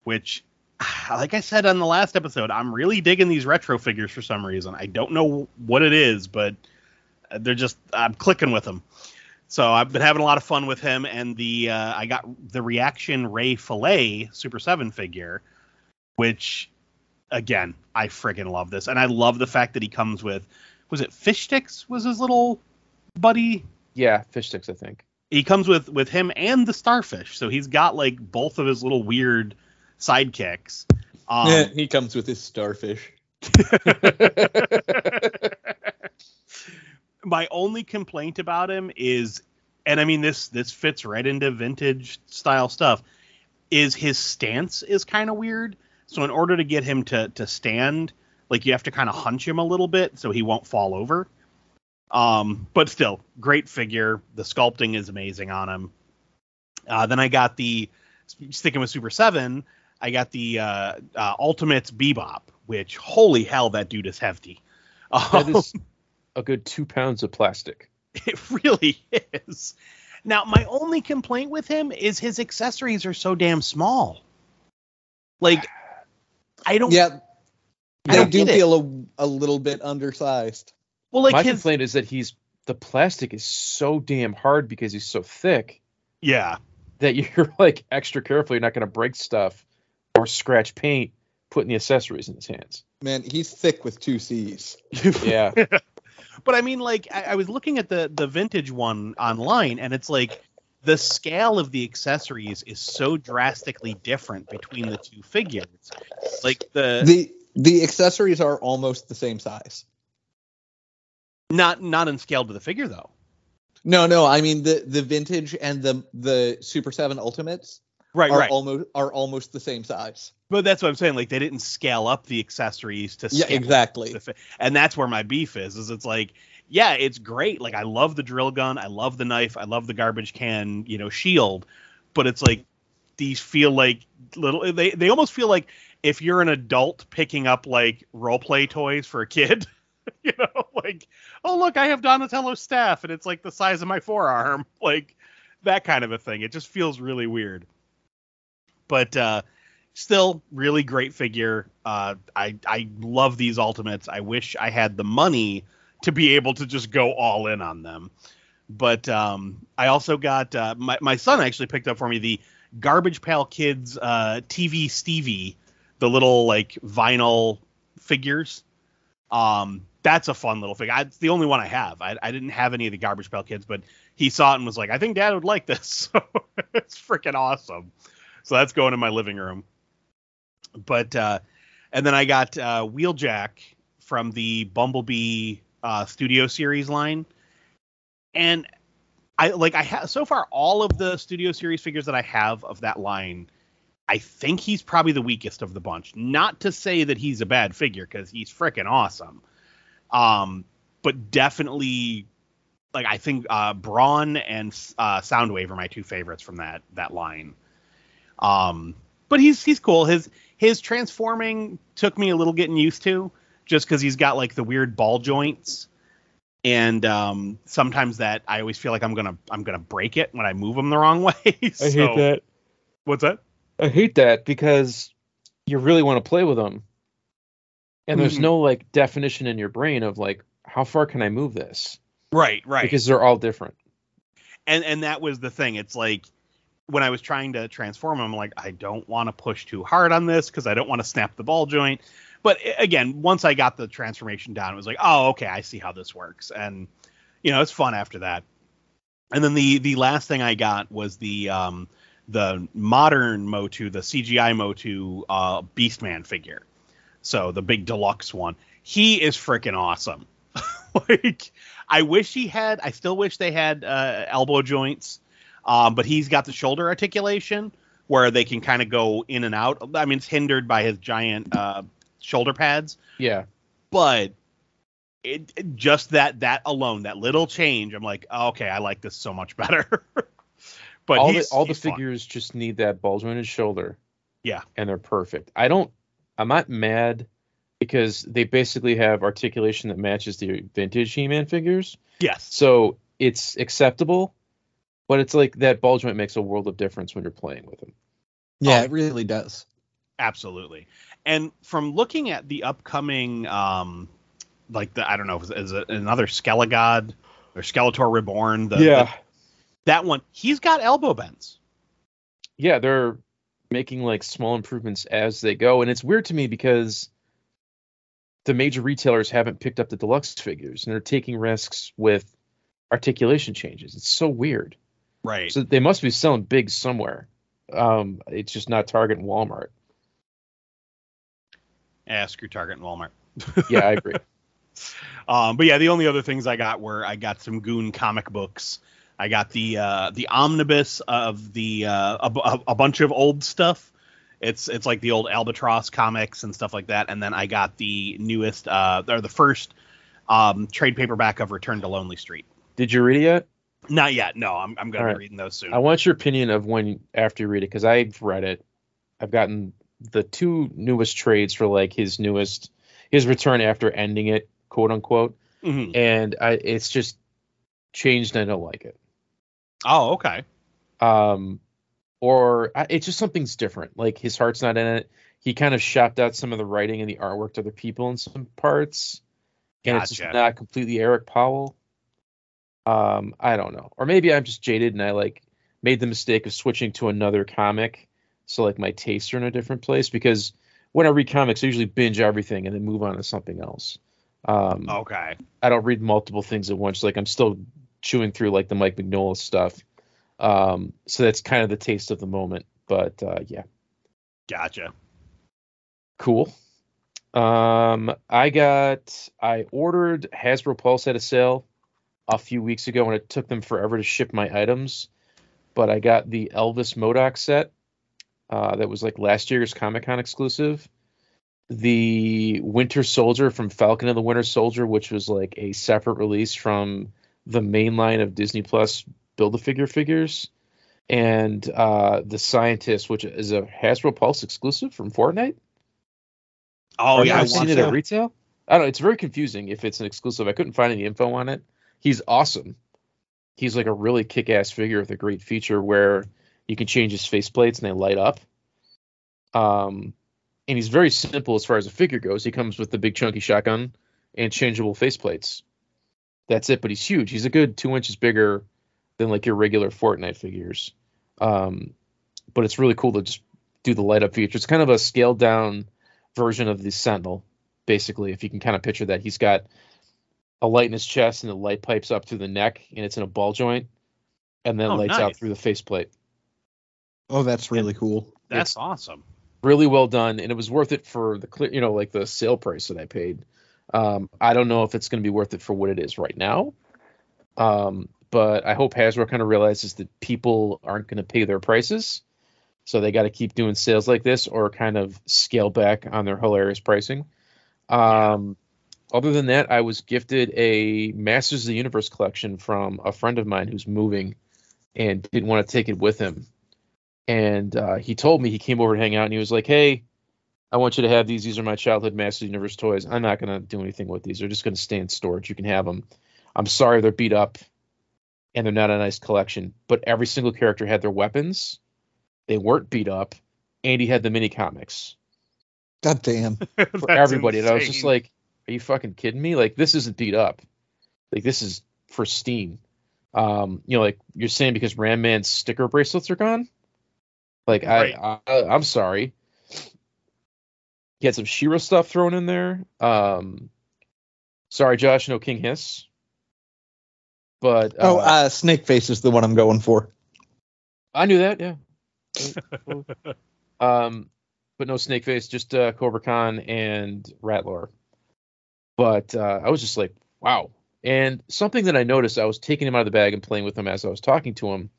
which, like I said on the last episode, I'm really digging these retro figures for some reason. I don't know what it is, but they're just I'm clicking with them. So I've been having a lot of fun with him, and the uh, I got the Reaction Ray Fillet Super Seven figure, which again I friggin' love this, and I love the fact that he comes with was it fish sticks was his little buddy Yeah, fish sticks, I think. He comes with with him and the starfish. So he's got like both of his little weird sidekicks. Um, Yeah, he comes with his starfish. my only complaint about him is and i mean this this fits right into vintage style stuff is his stance is kind of weird. So in order to get him to to stand like you have to kind of hunch him a little bit so he won't fall over um but still great figure the sculpting is amazing on him uh, then i got the sticking with super 7 i got the uh, uh ultimates bebop which holy hell that dude is hefty That Um, is a good two pounds of plastic. It really is. Now, my only complaint with him is his accessories are so damn small. Like, I don't. Yeah, I they don't do feel a, a little bit undersized. Well, like My his. complaint is that he's the plastic is so damn hard because he's so thick Yeah. that you're like extra careful you're not going to break stuff or scratch paint putting the accessories in his hands. Man, he's thick with two C's. Yeah. But I mean, like, I, I was looking at the the vintage one online, and it's like the scale of the accessories is so drastically different between the two figures. Like the The the accessories are almost the same size. Not not in scale to the figure though. No, no, I mean the the vintage and the the Super 7 Ultimates Right, are right. almost are almost the same size. But that's what I'm saying. Like they didn't scale up the accessories to Yeah, exactly. the fi- and that's where my beef is is it's like yeah it's great like i love the drill gun i love the knife i love the garbage can you know shield but it's like these feel like little they, they almost feel like if you're an adult picking up like role play toys for a kid you know like oh look i have donatello's staff and it's like the size of my forearm like that kind of a thing it just feels really weird but uh still really great figure. Uh, I I love these ultimates. I wish I had the money to be able to just go all in on them. But um, I also got uh, my my son actually picked up for me the Garbage Pail Kids uh, TV Stevie, the little like vinyl figures. Um, that's a fun little figure. I, it's the only one I have. I, I didn't have any of the Garbage Pail Kids, but he saw it and was like, I think Dad would like this. So it's freaking awesome. So that's going in my living room. But uh, and then I got uh, Wheeljack from the Bumblebee uh, Studio Series line, and I like I have so far all of the Studio Series figures that I have of that line I think he's probably the weakest of the bunch. Not to say that he's a bad figure because he's freaking awesome. Um, but definitely, like I think uh, Brawn and uh, Soundwave are my two favorites from that that line. Um, but he's he's cool. His his transforming took me a little getting used to, just because he's got like the weird ball joints, and um, sometimes that I always feel like I'm gonna I'm gonna break it when I move him the wrong way. I hate that. What's that? I hate that because you really want to play with them, and there's Mhm. no like definition in your brain of like how far can I move this Right, right. because they're all different. and and that was the thing. It's like when I was trying to transform I'm like, I don't want to push too hard on this because I don't want to snap the ball joint. But again, once I got the transformation down, it was like, oh, okay, I see how this works, and you know, it's fun after that. And then the the last thing I got was the um the modern Motu, the CGI Motu uh Beastman figure. So the big deluxe one. He is freaking awesome. like I wish he had I still wish they had uh elbow joints. Um but he's got the shoulder articulation where they can kind of go in and out. I mean it's hindered by his giant uh shoulder pads, Yeah, but it, it- just that that alone, that little change, I'm like, oh, okay, I like this so much better. but all the all the fun. figures just need that ball jointed shoulder. Yeah. and they're perfect. I don't. I'm not mad because they basically have articulation that matches the vintage He-Man figures, Yes. so it's acceptable. But it's like that ball joint makes a world of difference when you're playing with them. Yeah, Oh. it really does. Absolutely. And from looking at the upcoming, um, like the I don't know, is, is it another Skelegod or Skeletor Reborn? The, the- that one. He's got elbow bends. yeah, they're making like small improvements as they go, and it's weird to me because the major retailers haven't picked up the deluxe figures, and they're taking risks with articulation changes. It's so weird. Right. So they must be selling big somewhere. Um, it's just not Target and Walmart. yeah, screw Target and Walmart. Yeah, I agree. Um, but yeah, the only other things I got were I got some Goon comic books. I got the uh, the omnibus of the uh, a, a bunch of old stuff. It's it's like the old Albatross comics and stuff like that. And then I got the newest uh, or the first um, trade paperback of Return to Lonely Street. Did you read it yet? Not yet. No, I'm I'm gonna All be reading those soon. I want your opinion of when after you read it because I've read it. I've gotten the two newest trades for like his newest his return after ending it, quote unquote, Mhm. and I it's just changed. and I don't like it. Oh, okay. Um, or I, it's just something's different. Like his heart's not in it. He kind of shopped out some of the writing and the artwork to other people in some parts, and it's just not completely Eric Powell. Um, I don't know, or maybe I'm just jaded and I like made the mistake of switching to another comic, so like my tastes are in a different place. Because when I read comics, I usually binge everything and then move on to something else. Um, Okay. I don't read multiple things at once. Like I'm still chewing through like the Mike Mignola stuff. Um, so that's kind of the taste of the moment. But uh, yeah, Gotcha. cool. Um, I got I ordered Hasbro Pulse at a sale a few weeks ago, and it took them forever to ship my items. But I got the Elvis MODOK set uh, that was like last year's Comic Con exclusive. The Winter Soldier from Falcon and the Winter Soldier, which was like a separate release from the main line of Disney Plus Build a Figure figures, and uh, the Scientist, which is a Hasbro Pulse exclusive from Fortnite. Oh yeah, I ever seen it at retail? I don't know. It's very confusing if it's an exclusive. I couldn't find any info on it. He's awesome. He's like a really kick-ass figure with a great feature where you can change his faceplates and they light up. Um, and he's very simple as far as a figure goes. He comes with the big chunky shotgun and changeable faceplates. That's it. But he's huge. He's a good two inches bigger than like your regular Fortnite figures. Um, but it's really cool to just do the light up feature. It's kind of a scaled down version of the Sentinel, basically, if you can kind of picture that. He's got a light in his chest and the light pipes up through the neck and it's in a ball joint and then Oh, lights out through the faceplate. Oh, that's really cool. That's It's- awesome. Really well done, and it was worth it for the clear, you know, like the sale price that I paid. Um, I don't know if it's going to be worth it for what it is right now, um, but I hope Hasbro kind of realizes that people aren't going to pay their prices, So they got to keep doing sales like this or kind of scale back on their hilarious pricing. Um, other than that, I was gifted a Masters of the Universe collection from a friend of mine who's moving and didn't want to take it with him. And uh, he told me he came over to hang out and he was like, "Hey, I want you to have these. These are my childhood Masters of the Universe toys. I'm not gonna do anything with these. They're just gonna stay in storage. You can have them. I'm sorry they're beat up and they're not a nice collection. But every single character had their weapons. They weren't beat up. Andy had the mini comics God damn. for That's everybody. And I was just like, are you fucking kidding me? Like this isn't beat up. Like this is pristine. Um, you know, like you're saying because Ram Man's sticker bracelets are gone. Like Right. I, I I'm sorry. He had some She-Ra stuff thrown in there. Um sorry, Josh, no King Hiss. But oh, uh, uh, Snake Face is the one I'm going for. I knew that, yeah. um, but no Snake Face, just uh, Cobra Khan and Rattler. But uh, I was just like, wow. And something that I noticed, I was taking him out of the bag and playing with him as I was talking to him.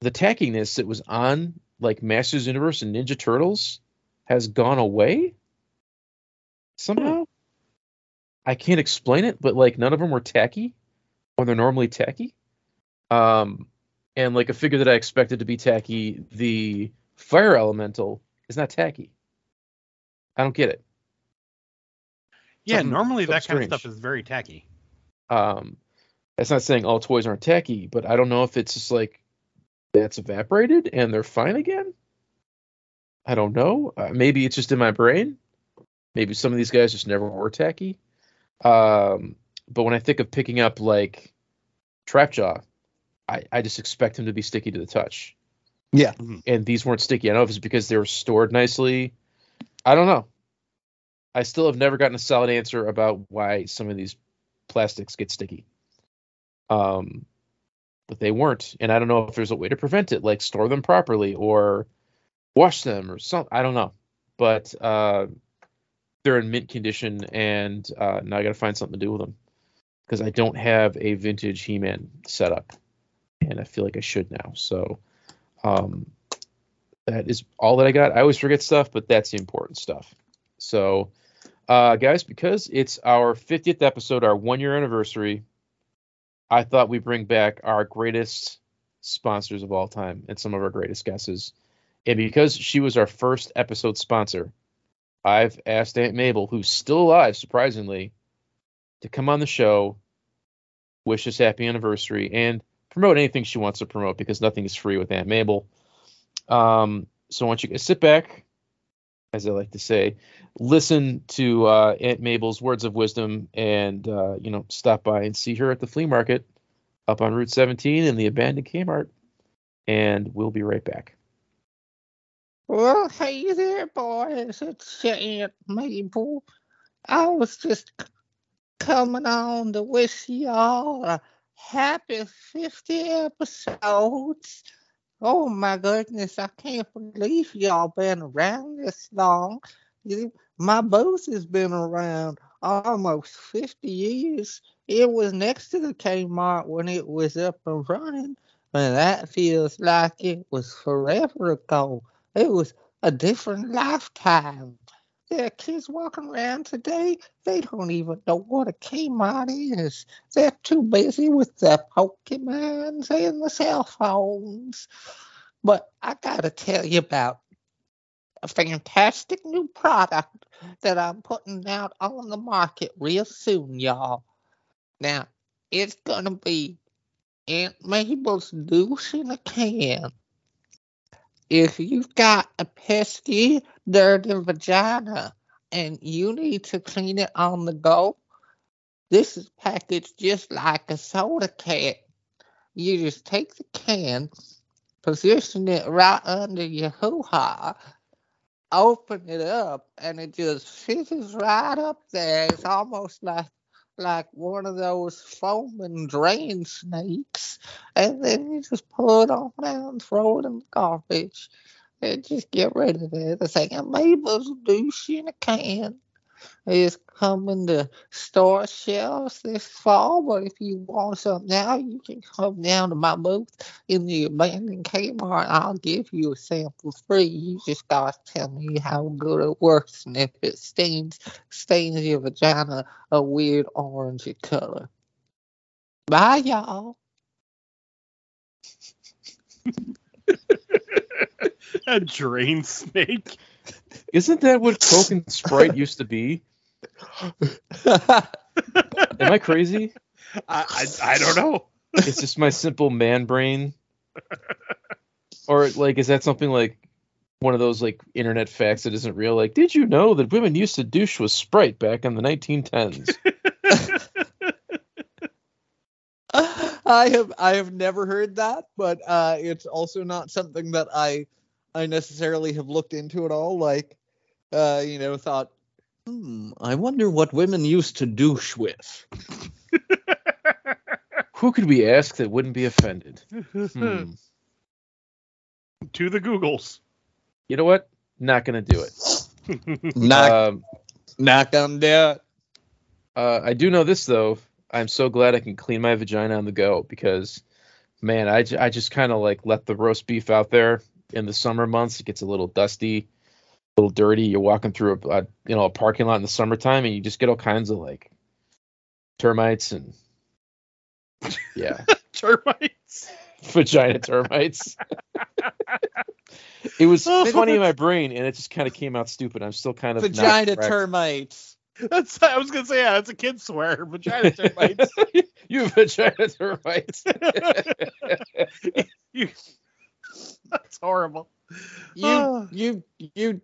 The tackiness that was on like Masters Universe and Ninja Turtles has gone away somehow. I can't explain it, but like none of them were tacky when they're normally tacky. Um, and like a figure that I expected to be tacky, the fire elemental is not tacky. I don't get it. yeah, something- normally that something kind of stuff is very tacky. Um, that's not saying all toys aren't tacky, but I don't know if it's just like that's evaporated and they're fine again. I don't know. Uh, maybe it's just in my brain. Maybe some of these guys just never were tacky. Um, but when I think of picking up like Trapjaw, I, I just expect him to be sticky to the touch. Yeah. And these weren't sticky. I don't know if it's because they were stored nicely. I don't know. I still have never gotten a solid answer about why some of these plastics get sticky. Um, but they weren't, and I don't know if there's a way to prevent it, like store them properly or wash them or something. I don't know, but uh, they're in mint condition, and uh, now I got to find something to do with them because I don't have a vintage He-Man setup, and I feel like I should now. So um, that is all that I got. I always forget stuff, but that's the important stuff. So, uh, guys, because it's our 50th episode, our one year anniversary, I thought we'd bring back our greatest sponsors of all time and some of our greatest guesses. And because she was our first episode sponsor, I've asked Aunt Mabel, who's still alive, surprisingly, to come on the show, wish us happy anniversary, and promote anything she wants to promote because nothing is free with Aunt Mabel. Um, so I want you to sit back, as I like to say, listen to uh, Aunt Mabel's words of wisdom, and uh, you know, stop by and see her at the flea market up on Route 17 in the abandoned Kmart. And we'll be right back. Well, hey there, boys. It's your Aunt Mabel. I was just coming on to wish y'all a happy 50 episodes. Oh my goodness, I can't believe y'all been around this long. My booth has been around almost 50 years. It was next to the Kmart when it was up and running, and that feels like it was forever ago. It was a different lifetime. There are kids walking around today, they don't even know what a Kmart is. They're too busy with their Pokemons and the cell phones. But I gotta tell you about a fantastic new product that I'm putting out on the market real soon, y'all. Now, it's gonna be Aunt Mabel's douche in a can. If you've got a pesky, dirty vagina and you need to clean it on the go, this is packaged just like a soda can. You just take the can, position it right under your hoo ha, open it up, and it just fizzes right up there. It's almost like like one of those foaming drain snakes, and then you just pull it on down and throw it in the garbage, and just get rid of it. It's like a douche in a can. Is coming to store shelves this fall. But if you want some now, you can come down to my booth in the abandoned Kmart. I'll give you a sample free. You just gotta tell me how good it works and if it stains stains your vagina a weird orange color. Bye, y'all. a drain snake. Isn't that what Coke and Sprite used to be? Am I crazy? I, I I don't know. It's just my simple man brain. Or like, is that something like one of those like internet facts that isn't real? Like, did you know that women used to douche with Sprite back in the 1910s? I have I have never heard that, but uh, it's also not something that I I necessarily have looked into at all. Like, uh, you know, thought, hmm, I wonder what women used to douche with. Who could we ask that wouldn't be offended? Hmm. to the Googles. You know what? Not gonna do it. Not Um, not gonna do it. Uh, I do know this though. I'm so glad I can clean my vagina on the go because, man, I, j- I just kind of like let the roast beef out there in the summer months. It gets a little dusty, a little dirty. You're walking through a, a you know a parking lot in the summertime and you just get all kinds of like termites and yeah, Termites. vagina termites. it was oh, funny in my brain and it just kind of came out stupid. I'm still kind of Vagina termites. That's I was gonna say yeah, that's a kid swear. Vagina termites. you vagina termites. you, that's horrible. You Ah. you you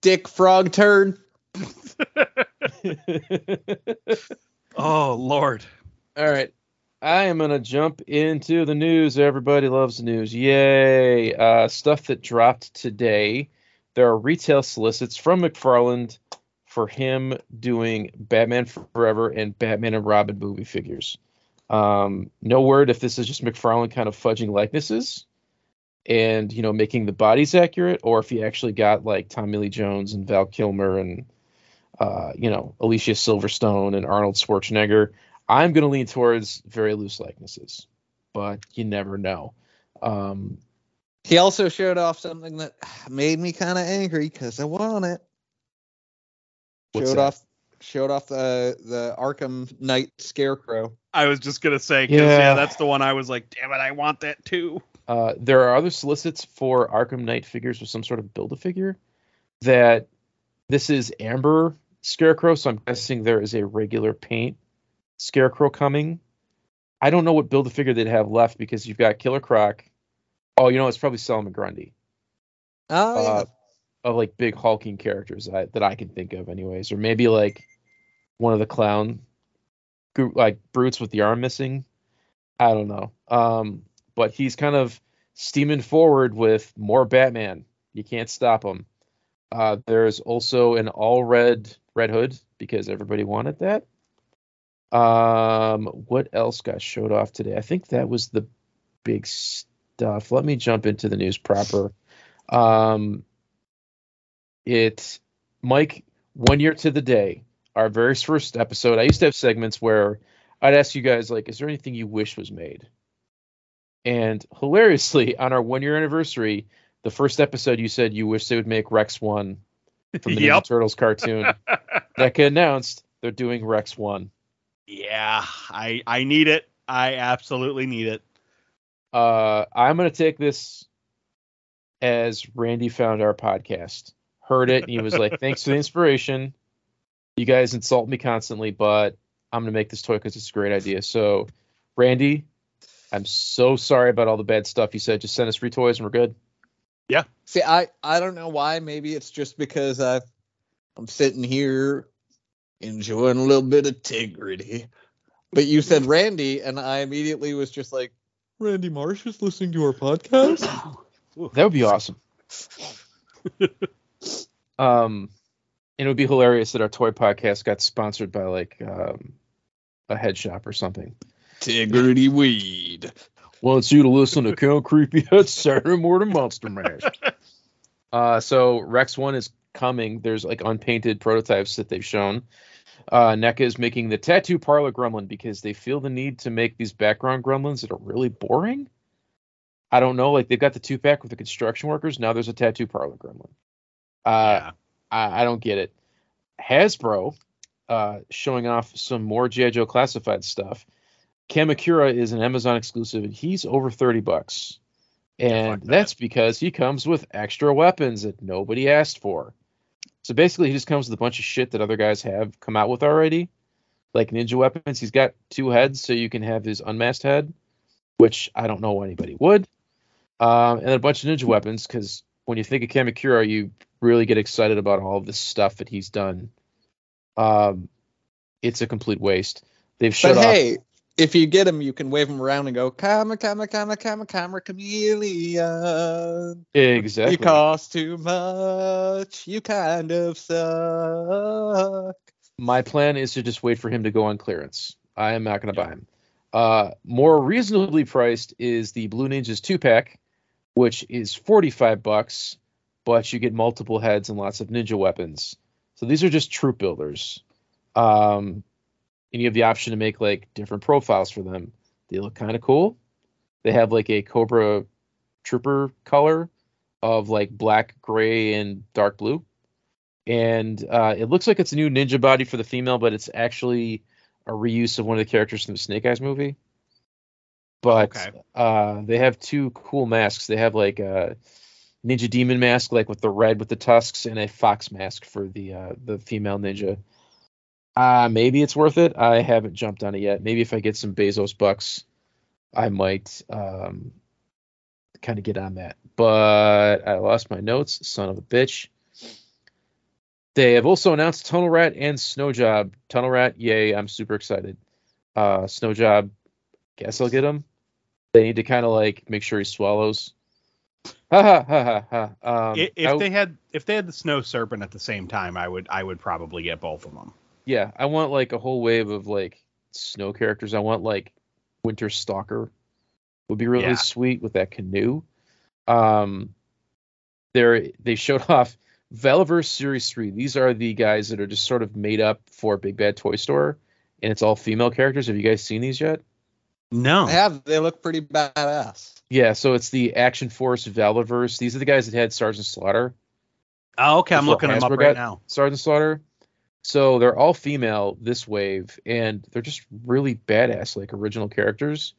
dick frog turd. Oh Lord. All right. I am going to jump into the news. Everybody loves the news. Yay. Uh, stuff that dropped today. There are retail solicits from McFarlane for him doing Batman Forever and Batman and Robin movie figures. Um, no word if this is just McFarlane kind of fudging likenesses and, you know, making the bodies accurate or if he actually got like Tommy Lee Jones and Val Kilmer and, uh, you know, Alicia Silverstone and Arnold Schwarzenegger. I'm going to lean towards very loose likenesses, but you never know. Um, He also showed off something that made me kind of angry because I want it. Showed that? off showed off the the Arkham Knight Scarecrow. I was just gonna say 'cause, Yeah. yeah. that's the one I was like, damn it, I want that too. Uh, there are other solicits for Arkham Knight figures with some sort of build a figure. That this is Amber Scarecrow, so I'm guessing there is a regular paint Scarecrow coming. I don't know what build a figure they'd have left because you've got Killer Croc. Oh, you know it's probably Solomon Grundy. Oh yeah. uh, of like big hulking characters I, that I can think of, anyways, or maybe like one of the clown group, like brutes with the arm missing. I don't know. Um, but he's kind of steaming forward with more Batman. You can't stop him. Uh, there's also an all red Red Hood because everybody wanted that. Um, what else got showed off today? I think that was the big stuff. Let me jump into the news proper. Um, it, Mike, one year to the day, our very first episode. I used to have segments where I'd ask you guys, like, is there anything you wish was made? And hilariously, on our one year anniversary, the first episode you said you wish they would make Rex One from the Ninja Yep. Turtles cartoon. NECA announced they're doing Rex One. Yeah, I I need it. I absolutely need it. Uh, I'm gonna take this as Randy found our podcast, heard it, and he was like, "Thanks for the inspiration. You guys insult me constantly, but I'm gonna make this toy because it's a great idea." So, Randy, I'm so sorry about all the bad stuff you said. Just send us free toys and we're good. Yeah. See, I I don't know why. Maybe it's just because I I'm sitting here enjoying a little bit of Tigrity. But you said Randy, and I immediately was just like, Randy Marsh is listening to our podcast. That would be awesome. um, and it would be hilarious that our toy podcast got sponsored by like um, a head shop or something. Integrity weed. wants you to listen to Count Creepy Head Saturday Morning Monster Mash. Uh, so Rex One is coming. There's like unpainted prototypes that they've shown. Uh, NECA is making the tattoo parlor gremlin because they feel the need to make these background gremlins that are really boring. I don't know, like they've got the two pack with the construction workers. Now there's a tattoo parlor gremlin. Uh, yeah. I, I don't get it. Hasbro uh, showing off some more G.I. Joe classified stuff. Kamakura is an Amazon exclusive, and he's over 30 bucks. And fuck that. that's because he comes with extra weapons that nobody asked for. So basically, he just comes with a bunch of shit that other guys have come out with already, like ninja weapons. He's got two heads, so you can have his unmasked head, which I don't know why anybody would. Um, and a bunch of ninja weapons, because when you think of Kamakura, you really get excited about all of this stuff that he's done. Um, it's a complete waste. They've shut But off. hey, if you get him, you can wave him around and go, "Camera, camera, camera, camera, camera, chameleon. exactly. You cost too much. You kind of suck." My plan is to just wait for him to go on clearance. I am not going to buy him. Uh, more reasonably priced is the Blue Ninjas two pack, which is 45 bucks, but you get multiple heads and lots of ninja weapons. So these are just troop builders. Um, and you have the option to make like different profiles for them. They look kind of cool. They have like a Cobra Trooper color of like black, gray, and dark blue. And uh, it looks like it's a new ninja body for the female, but it's actually a reuse of one of the characters from the Snake Eyes movie. But Okay. uh, they have two cool masks. They have like a ninja demon mask, like with the red with the tusks, and a fox mask for the uh, the female ninja. Uh, maybe it's worth it. I haven't jumped on it yet. Maybe if I get some Bezos bucks, I might um, kind of get on that. But I lost my notes, son of a bitch. They have also announced Tunnel Rat and Snow Job. Tunnel Rat, yay! I'm super excited. Uh, Snow Job, guess I'll get him. They need to kind of like make sure he swallows. Ha ha ha ha ha. Um, I- if I- they had if they had the snow serpent at the same time, I would I would probably get both of them. Yeah, I want like a whole wave of like snow characters. I want like Winter Stalker would be really Yeah. sweet with that canoe. Um, they they showed off Valaverse Series Three. These are the guys that are just sort of made up for Big Bad Toy Store, and it's all female characters. Have you guys seen these yet? No. I have. They look pretty badass. Yeah, so it's the Action Force Valaverse. These are the guys that had Sergeant Slaughter. Oh, okay, I'm Before looking them up right got- now. Sergeant Slaughter. So they're all female this wave, and they're just really badass, like original characters.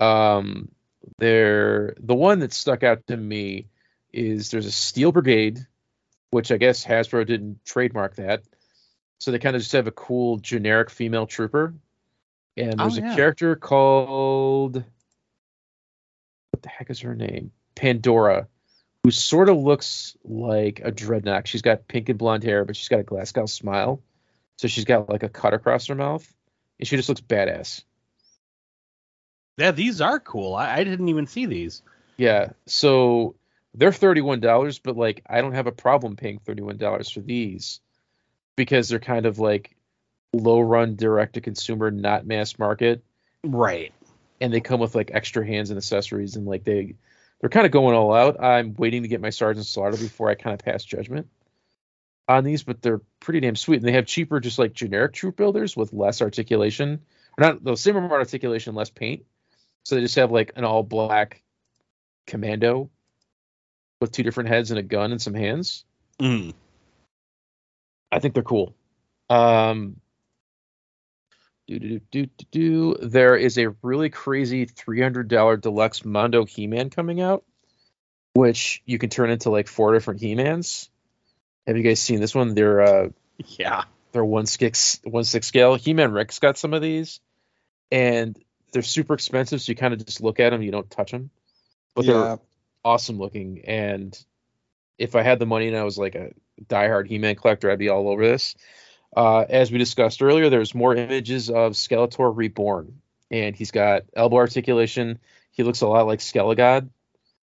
Um, they're the one that stuck out to me is there's a Steel Brigade, which I guess Hasbro didn't trademark that. So they kind of just have a cool generic female trooper. And Oh, there's yeah. a character called what the heck is her name? Pandora, who sort of looks like a dreadnought. She's got pink and blonde hair, but she's got a Glasgow smile. So she's got like a cut across her mouth. And she just looks badass. Yeah, these are cool. I, I didn't even see these. Yeah. So they're $31, but like I don't have a problem paying $31 for these because they're kind of like low run direct to consumer, not mass market. Right. and they come with like extra hands and accessories and like they they're kind of going all out. I'm waiting to get my Sergeant Slaughter before I kind of pass judgment on these, but they're pretty damn sweet. And they have cheaper, just like generic troop builders with less articulation, or not the same amount of articulation, less paint. So they just have like an all black commando with two different heads and a gun and some hands. Mm. I think they're cool. Um, do, do, do, do, do. There is a really crazy $300 deluxe Mondo He Man coming out, which you can turn into like four different He Mans. Have you guys seen this one? They're uh, Yeah. they're one six one six scale. He Man Rick's got some of these, and they're super expensive. So you kind of just look at them, you don't touch them, but yeah. they're awesome looking. And if I had the money and I was like a diehard He-Man collector, I'd be all over this. Uh, as we discussed earlier, there's more images of Skeletor reborn, and he's got elbow articulation. He looks a lot like Skelegod.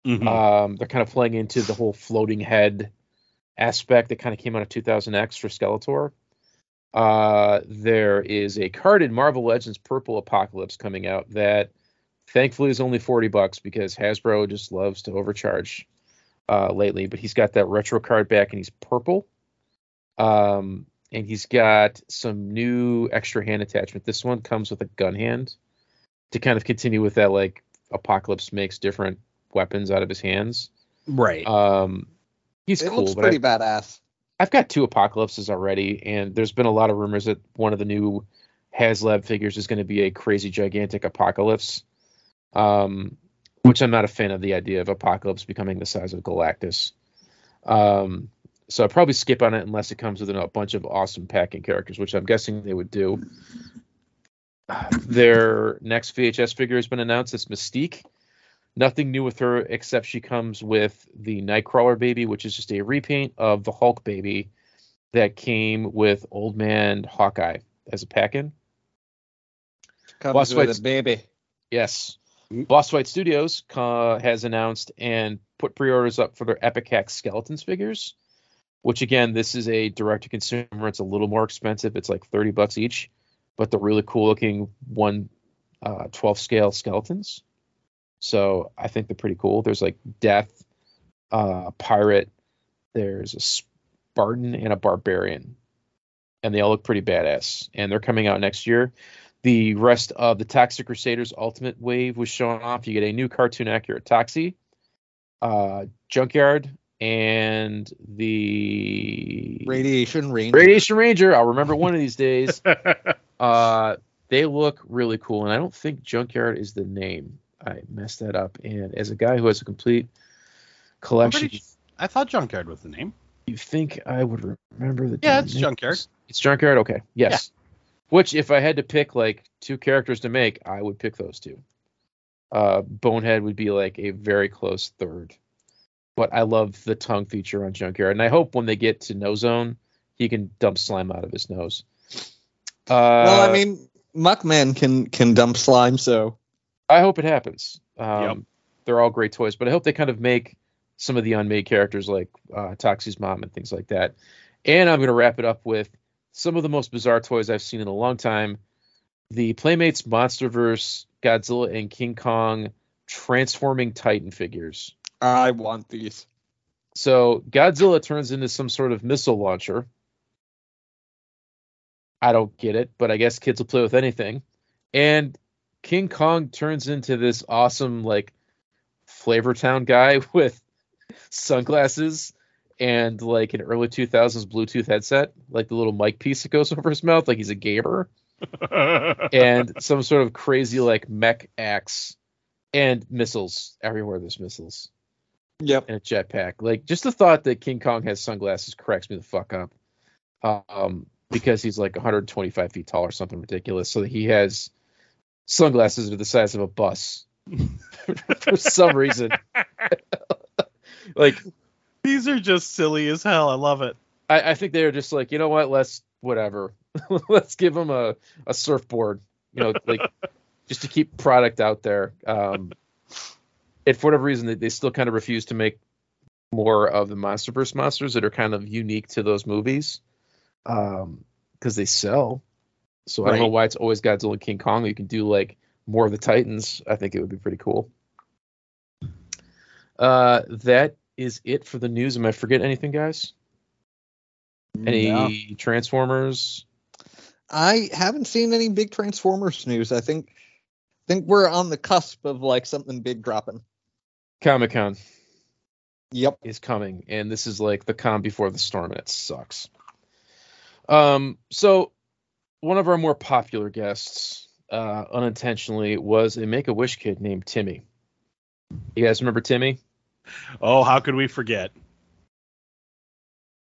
Mhm. Um, they're kind of playing into the whole floating head aspect that kind of came out of 2000X for Skeletor. Uh, there is a carded Marvel Legends Purple Apocalypse coming out that thankfully is only 40 bucks because Hasbro just loves to overcharge uh, lately. But he's got that retro card back and he's purple. Um, and he's got some new extra hand attachment. This one comes with a gun hand to kind of continue with that like Apocalypse makes different weapons out of his hands. Right. Um, he's it cool, looks pretty I, badass. I've got two Apocalypses already, and there's been a lot of rumors that one of the new HasLab figures is going to be a crazy gigantic Apocalypse. Um, which I'm not a fan of the idea of Apocalypse becoming the size of Galactus. Um, so I'll probably skip on it unless it comes with a bunch of awesome packing characters, which I'm guessing they would do. Their next VHS figure has been announced. It's Mystique. Nothing new with her except she comes with the Nightcrawler baby, which is just a repaint of the Hulk baby that came with Old Man Hawkeye as a pack-in. Comes Boss with a baby. Yes. Boss Fight Studios uh, has announced and put pre-orders up for their Epic Hack Skeletons figures, which again, this is a direct-to-consumer. It's a little more expensive. It's like 30 bucks each, but they're really cool-looking one uh, 12 scale skeletons. So I think they're pretty cool. There's like Death, uh, Pirate. There's a Spartan and a Barbarian, and they all look pretty badass. And they're coming out next year the rest of the Toxic Crusaders Ultimate Wave was shown off. You get a new cartoon accurate Toxie, uh, Junkyard, and the Radiation Ranger. Radiation Ranger. I'll remember one of these days. Uh, they look really cool, and I don't think Junkyard is the name. I messed that up. And as a guy who has a complete collection, pretty- I thought Junkyard was the name. you think I would remember the? Yeah, it's names? Junkyard. It's Junkyard. Okay, yes. Which, if I had to pick like two characters to make, I would pick those two. Uh, Bonehead would be like a very close third, but I love the tongue feature on Junkyard, and I hope when they get to No Zone, he can dump slime out of his nose. Uh, well, I mean, Muckman can can dump slime, so I hope it happens. Um, Yep. They're all great toys, but I hope they kind of make some of the unmade characters like uh, Toxie's mom and things like that. And I'm going to wrap it up with some of the most bizarre toys I've seen in a long time. The Playmates MonsterVerse Godzilla and King Kong transforming Titan figures. I want these. So Godzilla turns into some sort of missile launcher. I don't get it, but I guess kids will play with anything. And King Kong turns into this awesome like Flavortown guy with sunglasses and like an early 2000s Bluetooth headset, like the little mic piece that goes over his mouth, like he's a gamer, and some sort of crazy like mech axe and missiles everywhere. There's missiles Yep. and a jetpack. Like just the thought that King Kong has sunglasses cracks me the fuck up. Um, because he's like 125 feet tall or something ridiculous. So that he has sunglasses that are the size of a bus for some reason. like These are just silly as hell. I love it. I, I think they're just like, you know what? Let's whatever. Let's give him a, a surfboard. You know, like just to keep product out there. Um, and for whatever reason, they, they still kind of refuse to make more of the MonsterVerse monsters that are kind of unique to those movies, um, because they sell. So I don't know why it's always Godzilla and King Kong. You can do like more of the Titans. I think it would be pretty cool. Uh, that is it for the news. Am I forgetting anything, guys? Any No. Transformers? I haven't seen any big Transformers news. I think think we're on the cusp of like something big dropping. Comic Con Yep. is coming, and this is like the calm before the storm, and it sucks. Um, so one of our more popular guests, uh, unintentionally, was a Make a Wish kid named Timmy. You guys remember Timmy? Oh, how could we forget?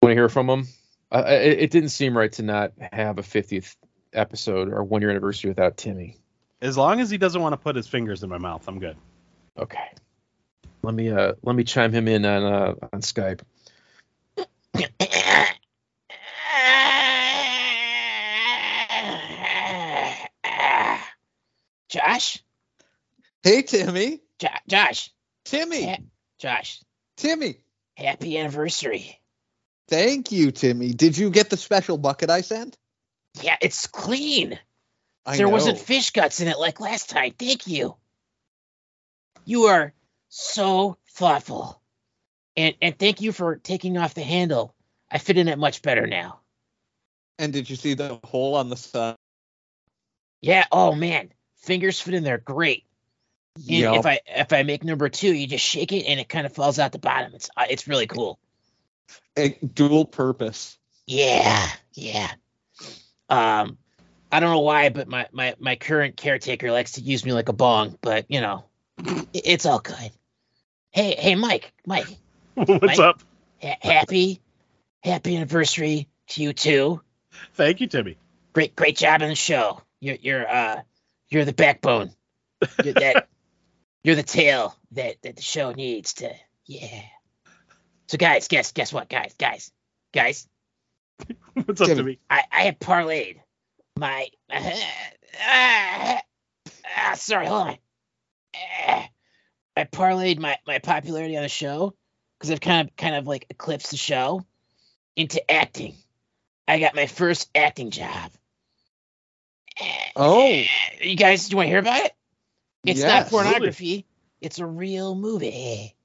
Want to hear from him? Uh, it, it didn't seem right to not have a 50th episode or one year anniversary without Timmy. As long as he doesn't want to put his fingers in my mouth, I'm good. Okay. Let me uh let me chime him in on uh on Skype. Josh? Hey Timmy. Jo- Josh. Timmy. Yeah. Josh. Timmy. Happy anniversary. Thank you, Timmy. Did you get the special bucket I sent? Yeah, it's clean. I there know. wasn't fish guts in it like last time. Thank you. You are so thoughtful. And and thank you for taking off the handle I fit in it much better now. And did you see the hole on the side? Yeah. Oh man, fingers fit in there great. Yup. if I if I make number two, you just shake it and it kind of falls out the bottom. It's uh, it's really cool. A dual purpose. Yeah, yeah. Um, I don't know why, but my my my current caretaker likes to use me like a bong. But you know, it's all good. Hey, hey, Mike, Mike, What's Mike? up? ha- happy happy anniversary to you too. Thank you, Timmy. Great great job in the show. You're you're uh you're the backbone. You're that you're the tail that that the show needs to. Yeah. So guys, guess guess what, guys, guys, guys. What's up, Timmy. Timmy? I, I have parlayed my. ah, sorry, hold on. I parlayed my, my popularity on the show because I've kind of kind of like eclipsed the show into acting. I got my first acting job. Oh. you guys, do you want to hear about it? It's not Yes. pornography. It's a real movie.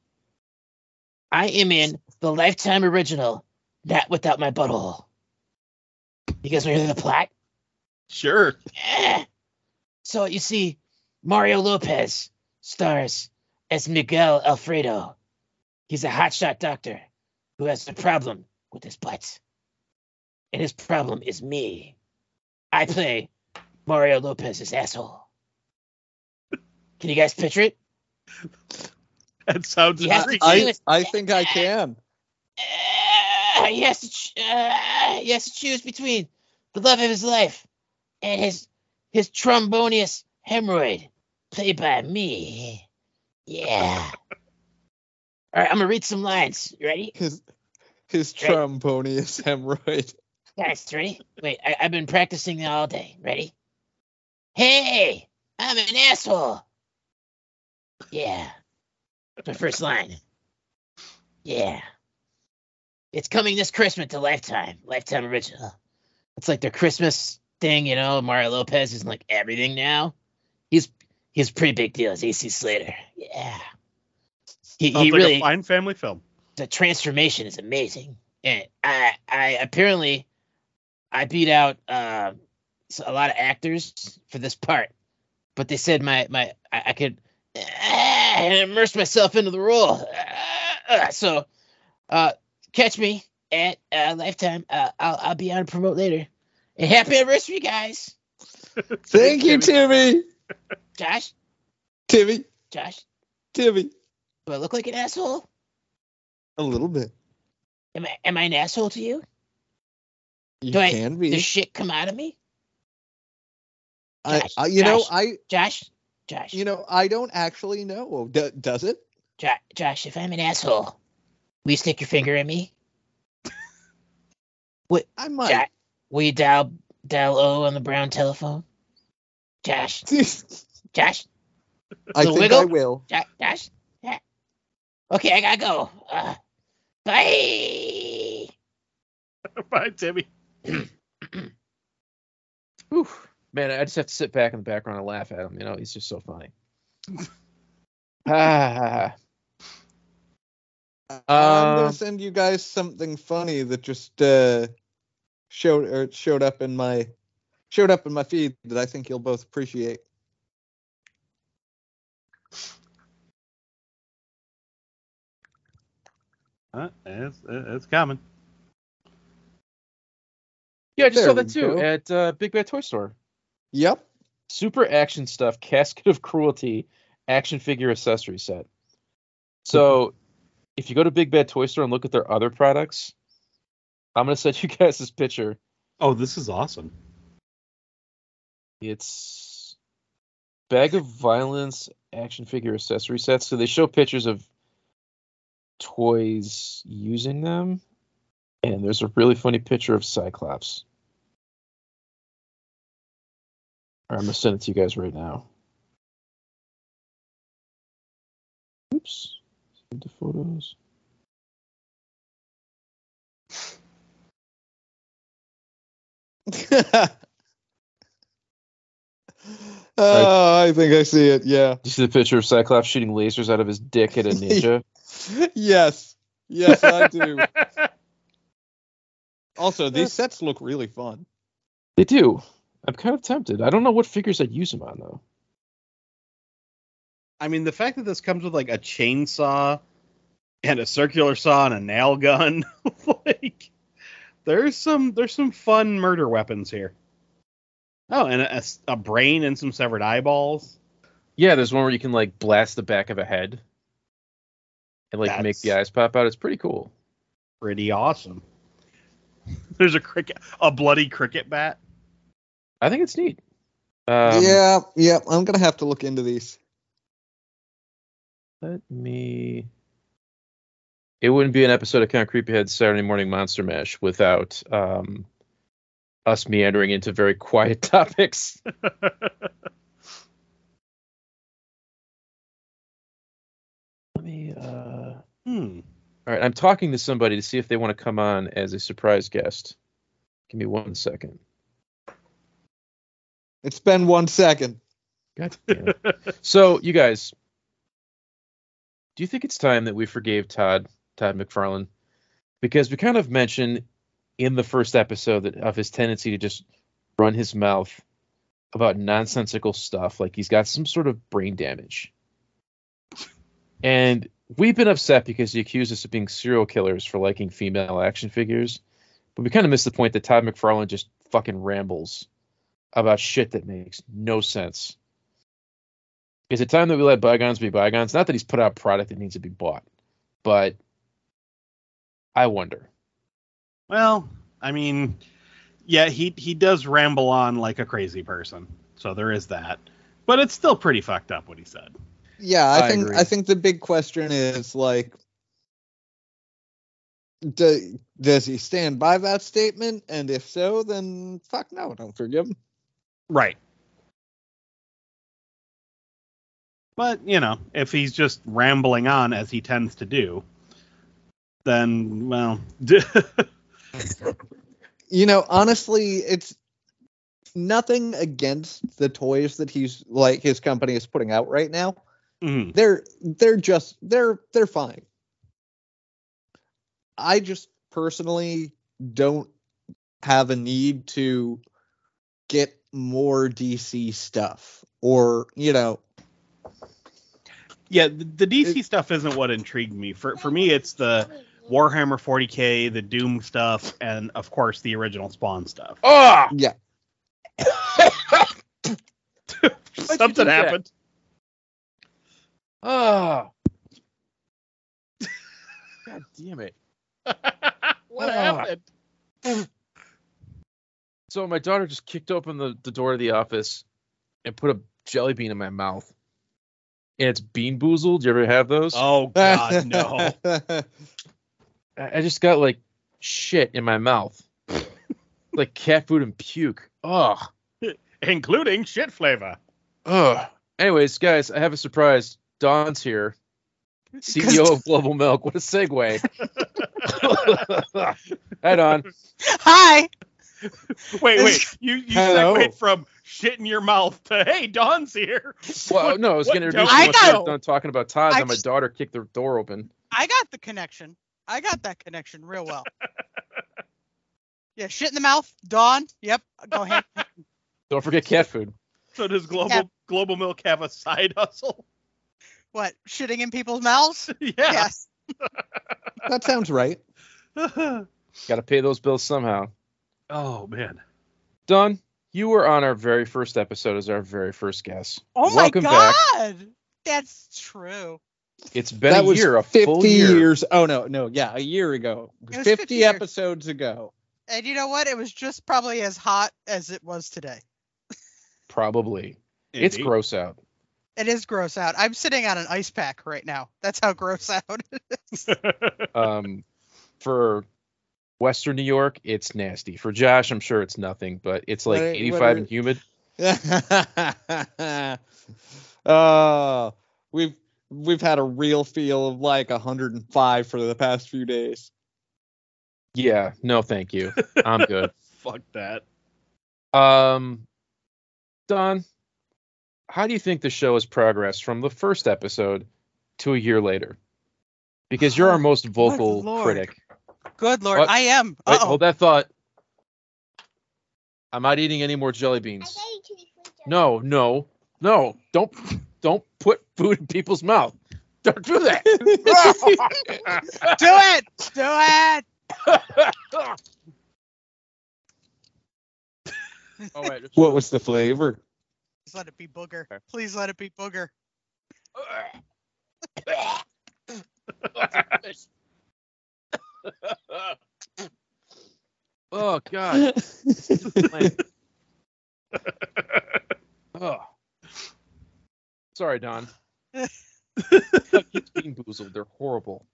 I am in the Lifetime original, Not Without My Butthole. You guys want to hear the plot? Sure. Eh. So you see, Mario Lopez stars as Miguel Alfredo. He's a hotshot doctor who has a problem with his butt. And his problem is me. I play Mario Lopez's asshole. Can you guys picture it? That sounds Yeah. great. I, I think I can. Uh, he has to ch- uh, he has to choose between the love of his life and his his trombonius hemorrhoid, played by me. Yeah. All right, I'm gonna read some lines. You ready, His his Right. trombonius hemorrhoid. guys? Ready? Wait, I, I've been practicing all day. Ready? Hey, I'm an asshole. Yeah. That's my first line. Yeah. It's coming this Christmas to Lifetime. Lifetime original. It's like their Christmas thing, you know. Mario Lopez is in, like everything now. He's he's pretty big deal as AC Slater. Yeah. He, Sounds he like really a fine family film. the transformation is amazing. And I I apparently I beat out uh, s- a lot of actors for this part, but they said my my I, I could uh, immerse myself into the role. Uh, so uh, catch me at uh, Lifetime. Uh, I'll I'll be on promote later. And happy anniversary, guys! Thank you, Timmy. Josh, Timmy. Josh, Timmy. do I look like an asshole? A little bit. Am I am I an asshole to you? You Do I- can be. Does shit come out of me? Josh, I, you know, I, Josh, Josh, you know, I don't actually know. D- does it? Jo- Josh, if I'm an asshole, will you stick your finger in me? I might. Jo- will you dial dial O on the brown telephone? Josh, Josh, I think wiggle? I will. Jo- Josh. Yeah. Okay, I gotta go. Uh, bye. Bye, Timmy. Whew. Man, I just have to sit back in the background and laugh at him. You know, he's just so funny. ah, I'm gonna Um, send you guys something funny that just uh, showed or showed up in my showed up in my feed that I think you'll both appreciate. Uh, it's, it's coming. yeah, I just There saw that too go. at uh, Big Bad Toy Store. Yep. Super action stuff, casket of cruelty, action figure accessory set. So, if you go to Big Bad Toy Store and look at their other products, I'm gonna send you guys this picture. Oh, this is awesome. It's bag of violence action figure accessory sets. So they show pictures of toys using them, and there's a really funny picture of Cyclops. Right, I'm gonna send it to you guys right now. Oops. To photos. oh, I think I see it. Yeah. You see the picture of Cyclops shooting lasers out of his dick at a ninja? Yes. Yes, I do. Also, these sets look really fun. They do. I'm kind of tempted. I don't know what figures I'd use them on though. I mean, the fact that this comes with like a chainsaw and a circular saw and a nail gun, like there's some there's some fun murder weapons here. Oh, and a, a brain and some severed eyeballs. Yeah, there's one where you can like blast the back of a head and like make the eyes pop out. It's pretty cool. Pretty awesome. There's a cricket, a bloody cricket bat. I think it's neat. Um, yeah, yeah. I'm gonna have to look into these. Let me. It wouldn't be an episode of Kind Count Creepyhead Saturday Morning Monster Mash without um, us meandering into very quiet topics. Let me. Uh... Hmm. All right, I'm talking to somebody to see if they want to come on as a surprise guest. Give me one second. It's been one second. God damn it. so, you guys, do you think it's time that we forgave Todd, Todd McFarlane? Because we kind of mentioned in the first episode that, of his tendency to just run his mouth about nonsensical stuff, like he's got some sort of brain damage. And we've been upset because he accused us of being serial killers for liking female action figures. But we kind of missed the point that Todd McFarlane just fucking rambles about shit that makes no sense. Is it time that we let bygones be bygones? Not that he's put out product that needs to be bought, but I wonder. Well, I mean, yeah, he he does ramble on like a crazy person, so there is that. But it's still pretty fucked up what he said. Yeah, I, I think agree. I think the big question is like, do, does he stand by that statement? And if so, then fuck no, don't forgive him. Right. But, you know, if he's just rambling on as he tends to do, then, well, You know, honestly, it's nothing against the toys that he's like his company is putting out right now. Mhm. They're they're just they're they're fine. I just personally don't have a need to get more DC stuff or, you know, yeah, the, the DC stuff isn't what intrigued me. For for me, it's the Warhammer 40k, the Doom stuff, and of course the original Spawn stuff. Oh, yeah. Something happened. Oh. God damn it. what Ah. happened? So my daughter just kicked open the, the door of the office and put a jelly bean in my mouth. And it's BeanBoozled. Do you ever have those? Oh God, no! I I just got like shit in my mouth. like cat food and puke. Ugh. Including shit flavor. Ugh. Anyways, guys, I have a surprise. Dawn's here. CEO of Global Milk. What a segue. Hi, Dawn. Hi. Wait, wait. You you Hello. segued from shit in your mouth to hey, Dawn's here. Well, no, I was What going to don't introduce you I once I got- done talking about Todd. I Then my just- daughter kicked the door open. I got the connection. I got that connection real well. yeah, shit in the mouth. Dawn. Yep. Go ahead. Don't forget cat food. So does global Yeah. global milk have a side hustle? What? Shitting in people's mouths? yeah. Yes. that sounds right. Got to pay those bills somehow. oh man. Dawn, you were on our very first episode as our very first guest. Oh Welcome my back. god. That's true. It's been that a was year, a 50 full year. years. Oh no, no, yeah, a year ago. It was 50, 50 episodes ago. And you know what? It was just probably as hot as it was today. Probably. It's gross out. It is gross out. I'm sitting on an ice pack right now. That's how gross out it is. Um, for Western New York, it's nasty. For Josh, I'm sure it's nothing, but it's like What are- what 85 are- and humid. uh, we've we've had a real feel of like 105 for the past few days. Yeah, no, thank you. I'm good. Fuck that. Um, Dawn, how do you think the show has progressed from the first episode to a year later? Because you're our oh, most vocal Lord. critic. Good lord, What? I am. Wait, Uh-oh. hold that thought. I'm not eating any more jelly beans. No, no, no! Don't, don't put food in people's mouth. Don't do that. Do it! Do it! oh wait. What was the flavor? Please let it be booger. Please let it be booger. oh god. oh. Sorry, Dawn. Kids being boozled. They're horrible.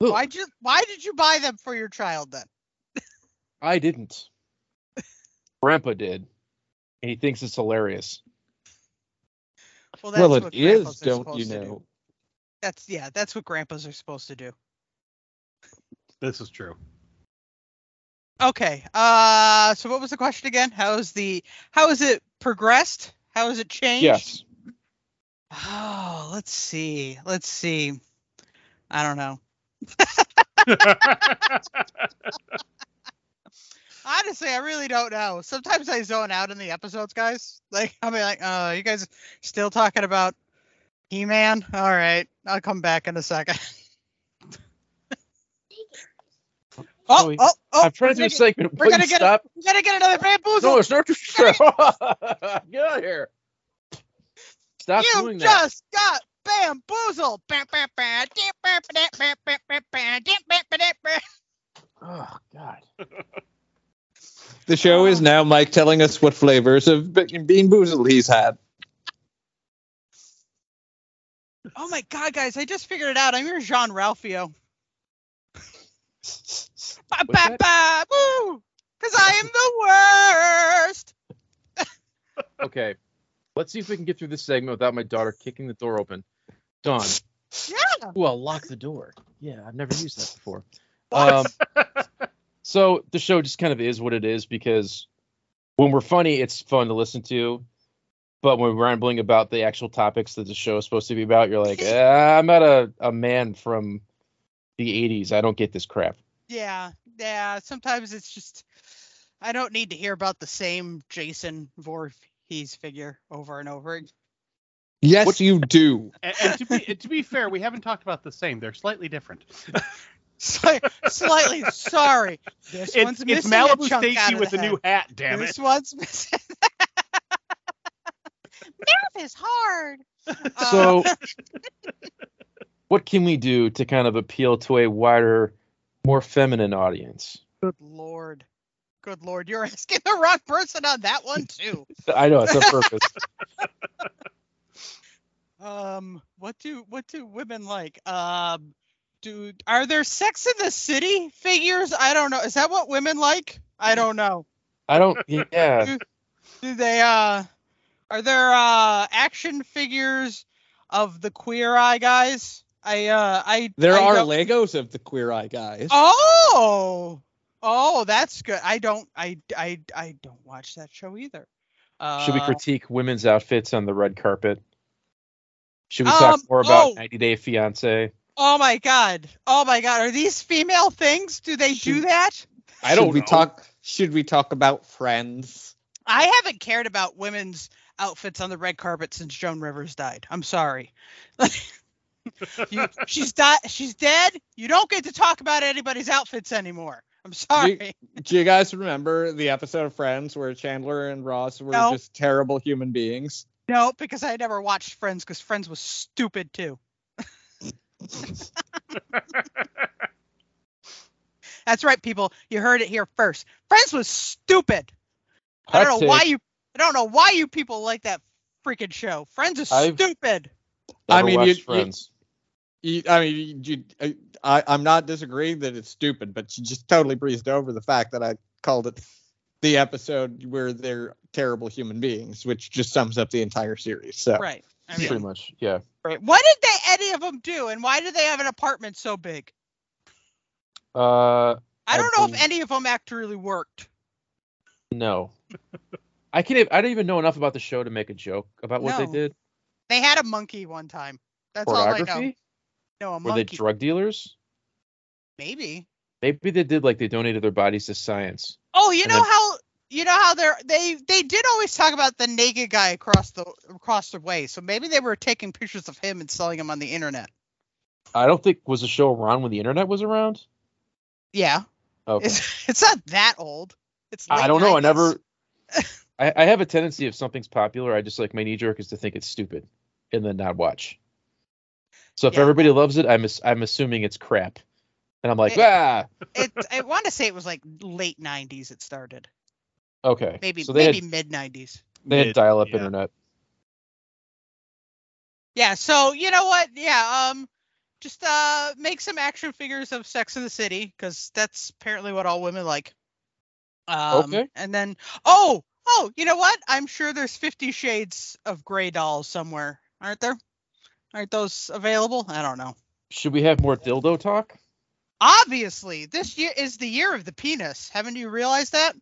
Ugh. Why you why did you buy them for your child then? I didn't. Grandpa did. And he thinks it's hilarious. Well, that's well, what it is, don't you to do. know? That's yeah, that's what grandpas are supposed to do. This is true. Okay. Uh so what was the question again? How is the how has it progressed? How has it changed? Yes. Oh, let's see. Let's see. I don't know. Honestly, I really don't know. Sometimes I zone out in the episodes, guys. Like I'll be like, "Oh, you guys still talking about He-Man? All right, I'll come back in a second. oh, Joey, oh, oh! I'm trying to do a segment. we're gonna get stop. we gotta get another bamboozle. No, it's not just Get out of here. Stop doing that. you just got bamboozled. Oh God. The show is now Mike telling us what flavors of BeanBoozled he's had. Oh my god, guys! I just figured it out. I'm your Jean Ralphio. Ba, ba, ba, woo! Because I am the worst. Okay. Let's see if we can get through this segment without my daughter kicking the door open. Dawn. Yeah. Ooh, I'll lock the door. Yeah, I've never used that before. Um, so the show just kind of is what it is because when we're funny, it's fun to listen to. But when we're rambling about the actual topics that the show is supposed to be about, you're like, eh, I'm not a, a man from the 80s. I don't get this crap. Yeah, yeah. Sometimes it's just I don't need to hear about the same Jason Voorhees figure over and over. again. Yes, What- you do. And, and to be to be fair, we haven't talked about the same. They're slightly different. Sli- Slightly sorry. This It's, one's it's missing a Malibu chunk Stacy with the a new hat. Damn this it! one's missing. Math is hard. Uh, So, what can we do to kind of appeal to a wider, more feminine audience? Good lord. Good lord, you're asking the wrong person on that one too. I know it's on purpose. Um, what do what do women like? Um, do are there Sex in the City figures? I don't know. Is that what women like? I don't know. I don't. Yeah. Do they uh are there uh action figures of the Queer Eye guys? I uh I There I are don't- Legos of the Queer Eye guys. Oh. Oh, that's good. I don't I I I don't watch that show either. Uh, Should we critique women's outfits on the red carpet? Should we talk Um, more about oh. 90 Day Fiance? Oh my god. Oh my god. Are these female things? Do they do that? I don't should we know. talk? Should we talk about Friends? I haven't cared about women's outfits on the red carpet since Joan Rivers died. I'm sorry. you, she's died. She's dead. You don't get to talk about anybody's outfits anymore. I'm sorry. Do you guys remember the episode of Friends where Chandler and Ross were No. just terrible human beings? No, because I never watched Friends because Friends was stupid too. That's right, people. You heard it here first. Friends was stupid. I don't know why you. I don't know why you people like that freaking show. Friends is I've- stupid. I mean, you- watched you- Friends. You, I mean, you, I, I'm not disagreeing that it's stupid, but you just totally breezed over the fact that I called it the episode where they're terrible human beings, which just sums up the entire series. So Right. I mean, Pretty much. Yeah. right. What did they any of them do, and why did they have an apartment so big? Uh, I I don't know if any of them actually worked. no. I can't. I don't even know enough about the show to make a joke about what they No. did. They had a monkey one time. That's all I know. No, a Were they drug dealers? Maybe. Maybe they did like they donated their bodies to science. Oh, you know then- how you know how they're they they did always talk about the naked guy across the across the way. So maybe they were taking pictures of him and selling them on the internet. I don't think was the show around when the internet was around. Yeah, Okay. it's it's not that old. It's I don't know. I never. I, I have a tendency if something's popular, I just like my knee jerk is to think it's stupid and then not watch. So if Yeah. everybody loves it, I'm I'm assuming it's crap, and I'm like, Eh. ah, It, I want to say it was like late '90s. It started okay. maybe so maybe mid '90s. they had Mid- dial up yeah. internet. Yeah. So you know what? Yeah. Um, just uh make some action figures of Sex in the City because that's apparently what all women like. Um, Okay. And then oh oh you know what? I'm sure there's Fifty Shades of Grey dolls somewhere, aren't there? Aren't those available? I don't know. Should we have more dildo talk? Obviously, this year is the year of the penis. Haven't you realized that?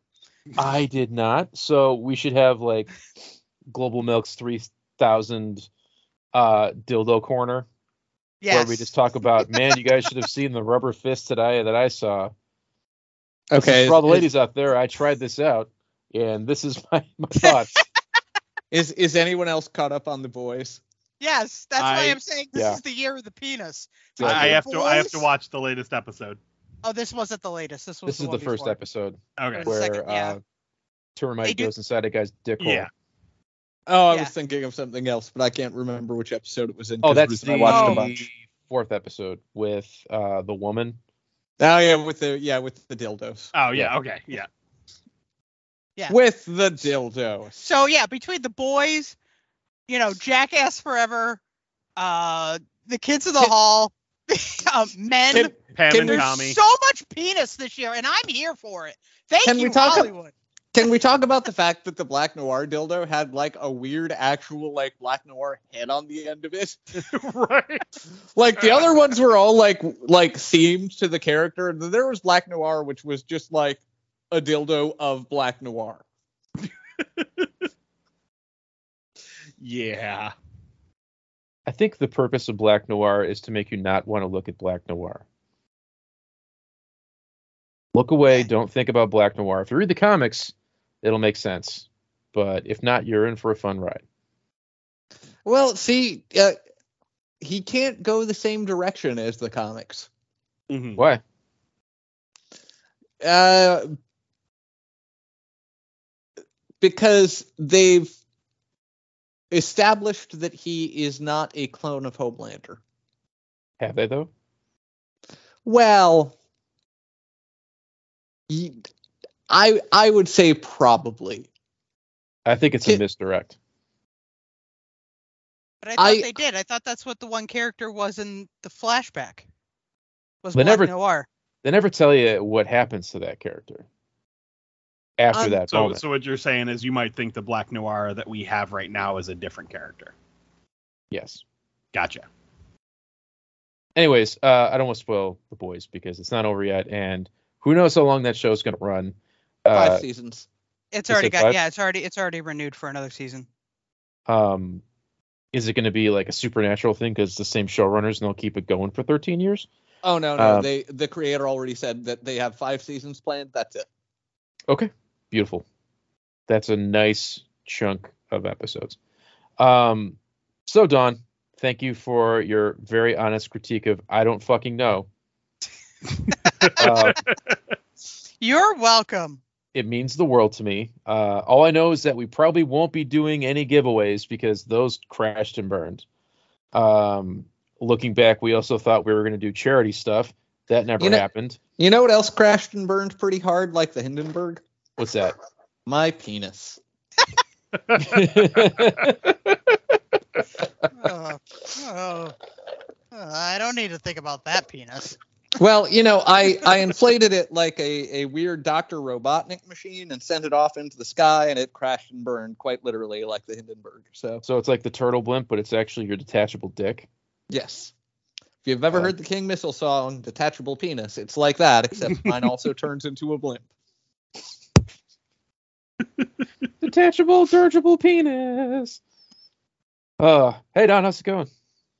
I did not. So we should have like Global Milk's three thousand uh dildo corner Yes. where we just talk about, man, you guys should have seen the rubber fist today that I saw. Okay. For all the is- ladies out there, I tried this out, and this is my, my thoughts. Is is anyone else caught up on the boys? Yes, that's why I- I'm saying this yeah. is the year of the penis. Yeah. I, I have to I have to watch the latest episode. Oh, this wasn't the latest. This was This is the first before. episode Okay. Where second, yeah. uh, termite do- goes inside a guy's dick hole. Yeah. Oh, I Yeah. was thinking of something else, but I can't remember which episode it was in. Oh, 'cause that's the I watched Oh. a bunch. fourth episode with uh, the woman. Oh yeah, with the yeah with the dildos. Oh yeah. Okay. Yeah. Yeah. With the dildos. So yeah, between the boys, you know, Jackass Forever, uh, the Kids of the Can- Hall, um, Men. Can, Pam Can and There's Tommy. so much penis this year, and I'm here for it. Thank Can you, we talk ab- Hollywood. can we talk about the fact that the Black Noir dildo had like a weird actual like Black Noir head on the end of it? right. Like the other ones were all like like themed to the character, and then there was Black Noir, which was just like a dildo of Black Noir. Yeah. I think the purpose of Black Noir is to make you not want to look at Black Noir. Look away. Don't think about Black Noir. If you read the comics, it'll make sense. But if not, you're in for a fun ride. Well, see, uh, he can't go the same direction as the comics. Mhm. Why? Uh, because they've established that he is not a clone of Homelander. Have they though? Well, I I would say probably. I think it's a Can- misdirect. But I thought I- they did. I thought that's what the one character was in the flashback. Was They Black never- Noir. They never tell you what happens to that character after Um, that So moment. so what you're saying is you might think the Black Noir that we have right now is a different character. yes. Gotcha. Anyways, uh, I don't want to spoil the boys because it's not over yet, and who knows how long that show is gonna run. Five Uh, seasons. It's already it got five? yeah, it's already it's already renewed for another season. um, is it going to be like a supernatural thing because the same showrunners and they'll keep it going for 13 years? Oh no, no, um, they the creator already said that they have five seasons planned. That's it. Okay, beautiful. That's a nice chunk of episodes. Um, so Dawn, thank you for your very honest critique of I don't fucking know. uh, You're welcome. it means the world to me. Uh, all I know is that we probably won't be doing any giveaways because those crashed and burned. Um, looking back, we also thought we were going to do charity stuff. That never You know- happened. You know what else crashed and burned pretty hard, like the Hindenburg? What's that? My penis. Oh, oh, oh, I don't need to think about that penis. Well, you know, I I inflated it like a a weird Doctor Robotnik machine and sent it off into the sky, and it crashed and burned quite literally like the Hindenburg. So so it's like the turtle blimp, but it's actually your detachable dick. yes. If you've ever Uh, heard the King Missile song, "Detachable Penis," it's like that, except mine also turns into a blimp. Detachable, dirigible penis. Uh, hey Dawn, how's it going?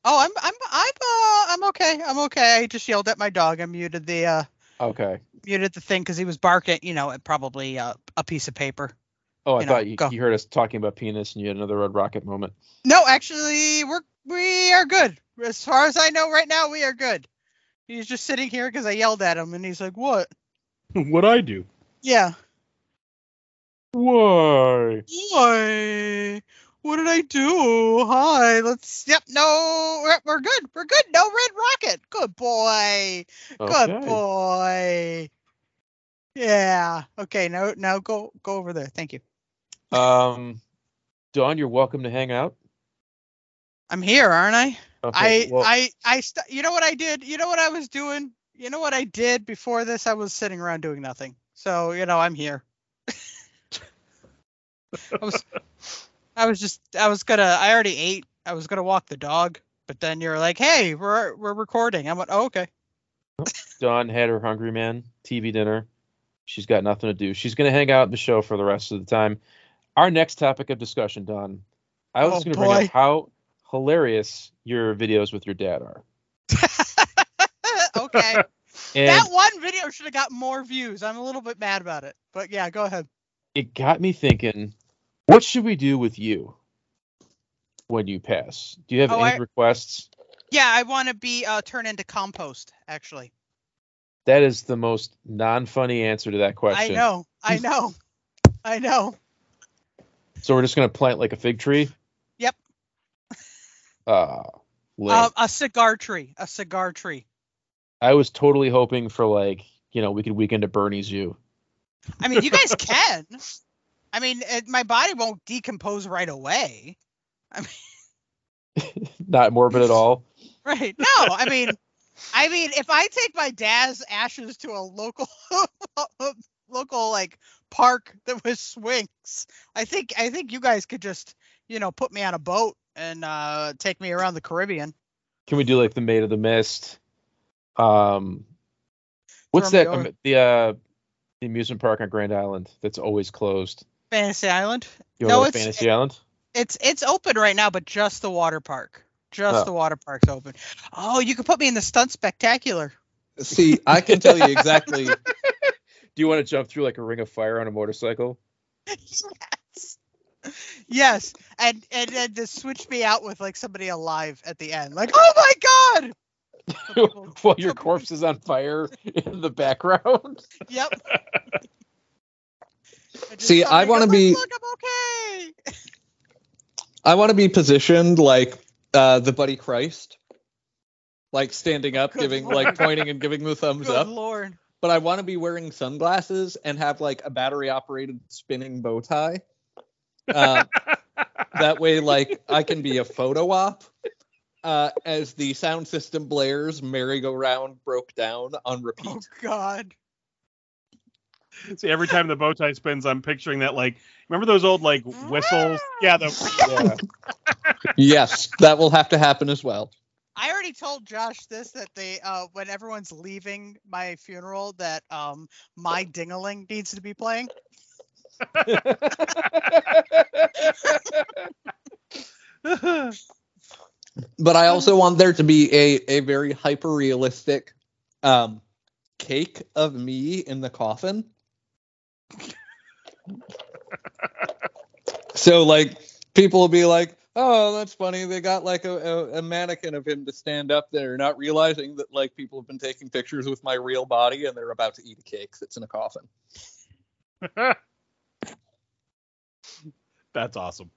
Oh, I'm I'm I'm uh I'm okay. I'm okay. I just yelled at my dog. I muted the uh Okay. muted the thing because he was barking, you know, at probably uh, a piece of paper. Oh, I You know, thought you, go. you heard us talking about penis and you had another Red Rocket moment. No, actually, we're we are good. As far as I know, right now we are good. He's just sitting here because I yelled at him, and he's like, "What?" what I do? Yeah. Why? Why? What did I do? Hi. Let's. Yep. No, we're, good. We're good. No red rocket. Good boy. Good Okay. boy. Yeah. Okay. Now, now go go over there. Thank you. Um, Dawn, you're welcome to hang out. I'm here, aren't I? Okay. I well, I I st- you know what I did? You know what I was doing? You know what I did before this? I was sitting around doing nothing. So, you know, I'm here. I was I was just I was gonna I already ate. I was gonna walk the dog, but then you're like, "Hey, we're we're recording." I went, "Oh, okay." Dawn had her hungry man TV dinner. She's got nothing to do. She's gonna hang out in the show for the rest of the time. Our next topic of discussion, Dawn. I was Oh, gonna bring up how hilarious your videos with your dad are. okay. And that one video should have got more views. I'm a little bit mad about it. But yeah, go ahead. it got me thinking, what should we do with you when you pass? Do you have Oh, any I- requests? Yeah, I want to be uh turned into compost actually. That is the most non-funny answer to that question. I know. I know. I know. So we're just gonna plant like a fig tree. Yep. Uh, lame. Um, a cigar tree. A cigar tree. I was totally hoping for like you know we could weekend at Bernie's you. I mean, you guys can. I mean, it, my body won't decompose right away. I mean, not morbid at all. Right. No, I mean, I mean, if I take my dad's ashes to a local, local like park that was swings, I think I think you guys could just you know put me on a boat and uh take me around the Caribbean. Can we do like the Maid of the Mist? Um, what's Throw that? um, the uh, the amusement park on Grand Island that's always closed. Fantasy Island. You No, know, it's- Fantasy Island. It's it's open right now, but just the water park. Just Oh. the water park's open. Oh, you could put me in the stunt spectacular. See, I can tell you exactly. Do you want to jump through like a ring of fire on a motorcycle? yes. Yes, and and then to switch me out with like somebody alive at the end. Like, oh my god! people- While your corpse is on fire in the background. Yep. See, I wanna goes, be- Look, I'm okay. I want to be positioned like uh, the Buddy Christ, like standing up, Good giving, lord. like pointing and giving the thumbs Good up. lord. But I want to be wearing sunglasses and have like a battery operated spinning bow tie. Uh, that way, like I can be a photo op. Uh, as the sound system blares, merry-go-round broke down on repeat. Oh god. See, every time the bow tie spins, I'm picturing that like remember those old like whistles? Yeah, the Yeah. Yes, that will have to happen as well. I already told Josh this that they uh when everyone's leaving my funeral that um my dingaling needs to be playing. But I also want there to be a, a very hyper realistic um, cake of me in the coffin. so like people will be like, "Oh, that's funny. They got like a, a, a mannequin of him to stand up there, not realizing that like people have been taking pictures with my real body and they're about to eat a cake that's in a coffin." that's awesome.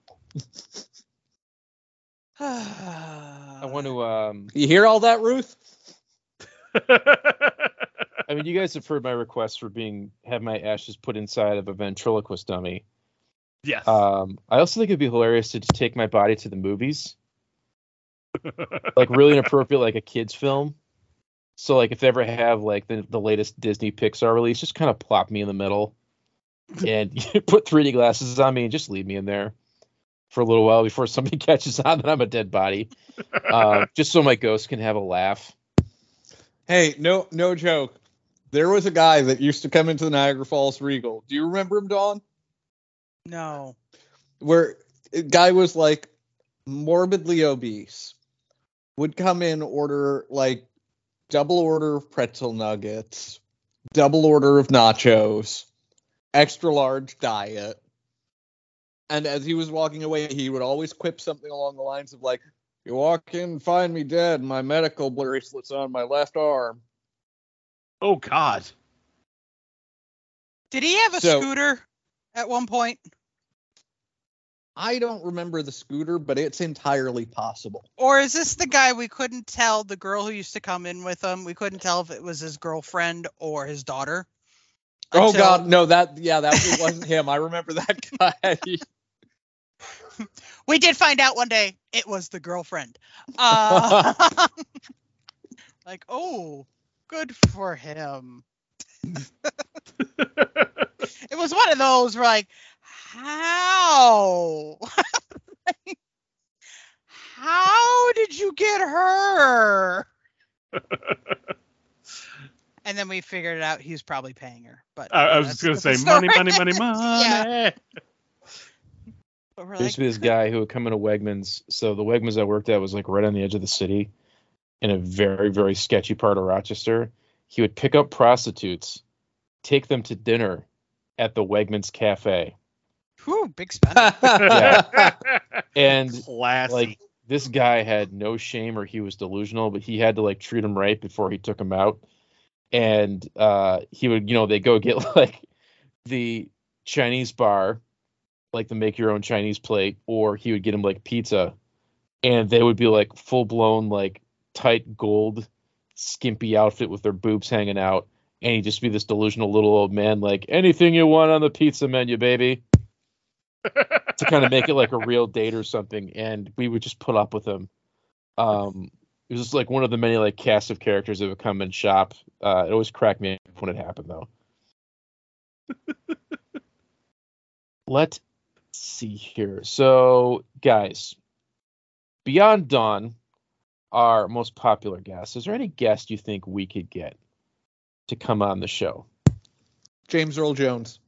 I want to. Um, You hear all that, Ruth? I mean, you guys have heard my request for being have my ashes put inside of a ventriloquist dummy. yes. Um, I also think it'd be hilarious to just take my body to the movies, like really inappropriate, like a kids film. So like if they ever have like the, the latest Disney Pixar release, just kind of plop me in the middle and put 3D glasses on me and just leave me in there for a little while before somebody catches on that I'm a dead body, uh, just so my ghost can have a laugh. Hey, no no joke. There was a guy that used to come into the Niagara Falls Regal. Do you remember him, Dawn? No. where a guy was like morbidly obese would come in order like double order of pretzel nuggets double order of nachos, extra large diet. And as he was walking away, he would always quip something along the lines of like, "You walk in, and find me dead. My medical bracelet's on my left arm." Oh God. Did he have a So- scooter at one point? I don't remember the scooter, but it's entirely possible. Or is this the guy we couldn't tell, the girl who used to come in with him? We couldn't tell if it was his girlfriend or his daughter. Oh Until- God, no! That yeah, that wasn't him. I remember that guy. We did find out one day it was the girlfriend. Uh, like, oh, good for him. it was one of those where like, how? how did you get her? and then we figured it out he's probably paying her. But I, I was just gonna say different money, money, money, money. Yeah. But There used like, to be this guy who would come into Wegmans. So the Wegmans I worked at was like right on the edge of the city, in a very very sketchy part of Rochester. He would pick up prostitutes, take them to dinner at the Wegmans cafe, whew, big spender. and Classy. like this guy had no shame or he was delusional, but he had to like treat him right before he took him out. And uh he would, you know, they go get like the Chinese bar, like the make your own Chinese plate, or he would get him like pizza, and they would be like full blown like tight gold skimpy outfit with their boobs hanging out, and he'd just be this delusional little old man like anything you want on the pizza menu, baby to kind of make it like a real date or something, and we would just put up with him. Um, it was just like one of the many like cast of characters that would come and shop. Uh, it always cracked me up when it happened though. Let's see here. So, guys, beyond Dawn, our most popular guest. Is there any guest you think we could get to come on the show? James Earl Jones.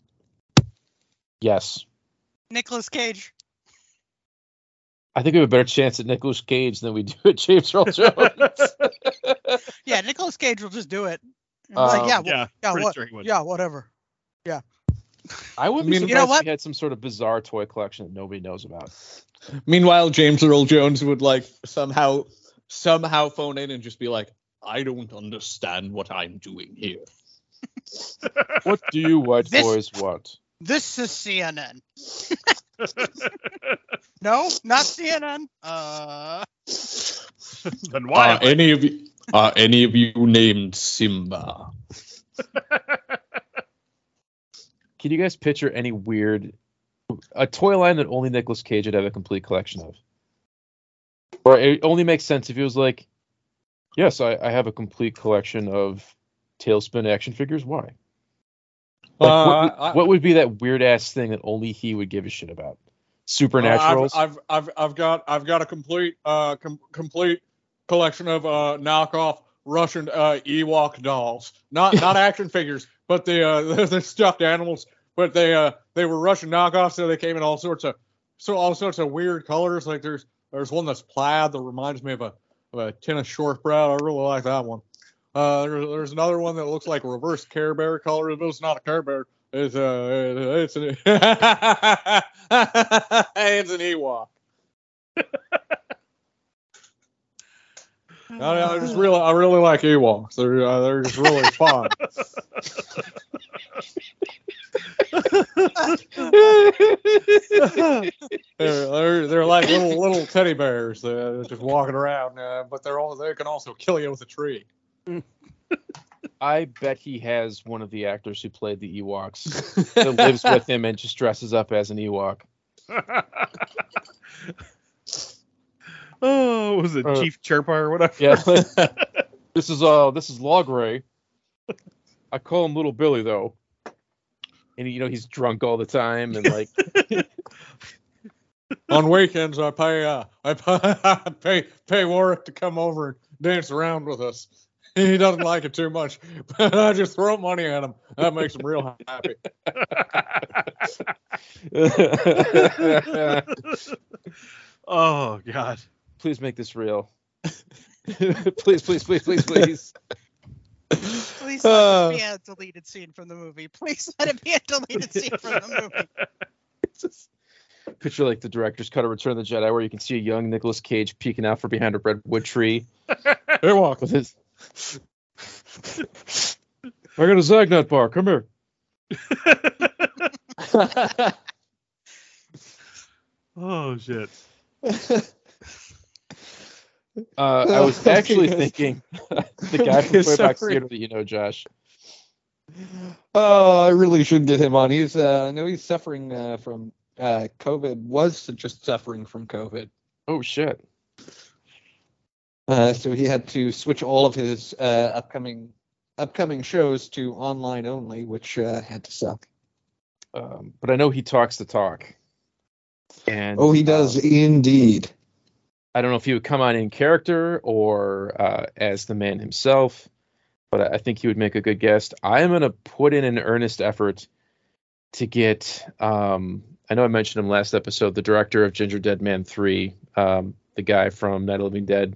Yes. Nicolas Cage. I think we have a better chance at Nicolas Cage than we do at James Earl Jones. Yeah, Nicolas Cage will just do it. Um, like, yeah, yeah, yeah, pretty what, sure he would. yeah, whatever. I wouldn't I be mean- surprised You know if what? he had some sort of bizarre toy collection that nobody knows about. Meanwhile, James Earl Jones would like somehow somehow phone in and just be like, "I don't understand what I'm doing here." What do you white This- boys want? This is CNN. no, not CNN. Uh, then why? Are any of you are any of you named Simba? Can you guys picture any weird a toy line that only Nicolas Cage would have a complete collection of? Or it only makes sense if he was like, Yes, I, I have a complete collection of TaleSpin action figures. Why? Like, Uh, what, would- I- what would be that weird ass thing that only he would give a shit about? Supernaturals. Uh, I've, I've I've I've got I've got a complete uh com- complete collection of uh knockoff Russian uh Ewok dolls. Not not action figures, but the uh the stuffed animals. But they uh they were Russian knockoffs, so they came in all sorts of so all sorts of weird colors. Like there's there's one that's plaid that reminds me of a of a tennis shortbread. I really like that one. Uh, there's, there's another one that looks like a reverse Care Bear color, but it's not a Care Bear. It's a it's an it's an Ewok. I, I just really, I really like Ewoks. They're uh, they're just really fun. they're, they're they're like little little teddy bears uh, just walking around, uh, but they're all they can also kill you with a tree. I bet he has one of the actors who played the Ewoks that lives with him and just dresses up as an Ewok. Oh, was it Uh, Chief Chirpa or whatever? Yeah. this is uh this is Logray. I call him Little Billy though. And you know he's drunk all the time and like On weekends, I pay uh, I pay, I pay pay Warwick to come over and dance around with us. He doesn't like it too much, but I just throw money at him. That makes him real happy. oh God. Please make this real. please, please, please, please, please. Please let Uh. this be a deleted scene from the movie. Please let it be a deleted scene from the movie. Just- Picture like the director's cut of Return of the Jedi, where you can see a young Nicolas Cage peeking out from behind a redwood tree. Airwalk with his. I got a Zagnut bar. Come here. oh shit. Uh, I was actually thinking the guy from Playback suffering. Theater that you know, Josh. oh, I really shouldn't get him on. He's uh, I know he's suffering uh, from uh, COVID. Was just suffering from COVID. Oh shit. Uh, so he had to switch all of his uh, upcoming upcoming shows to online only, which uh, had to suck. Um, but I know he talks the talk. And Oh, he does indeed. I don't know if he would come on in character or uh, as the man himself, but I think he would make a good guest. I am going to put in an earnest effort to get. Um, I know I mentioned him last episode. The director of Gingerdead Man Three, um, the guy from Night of Living Dead,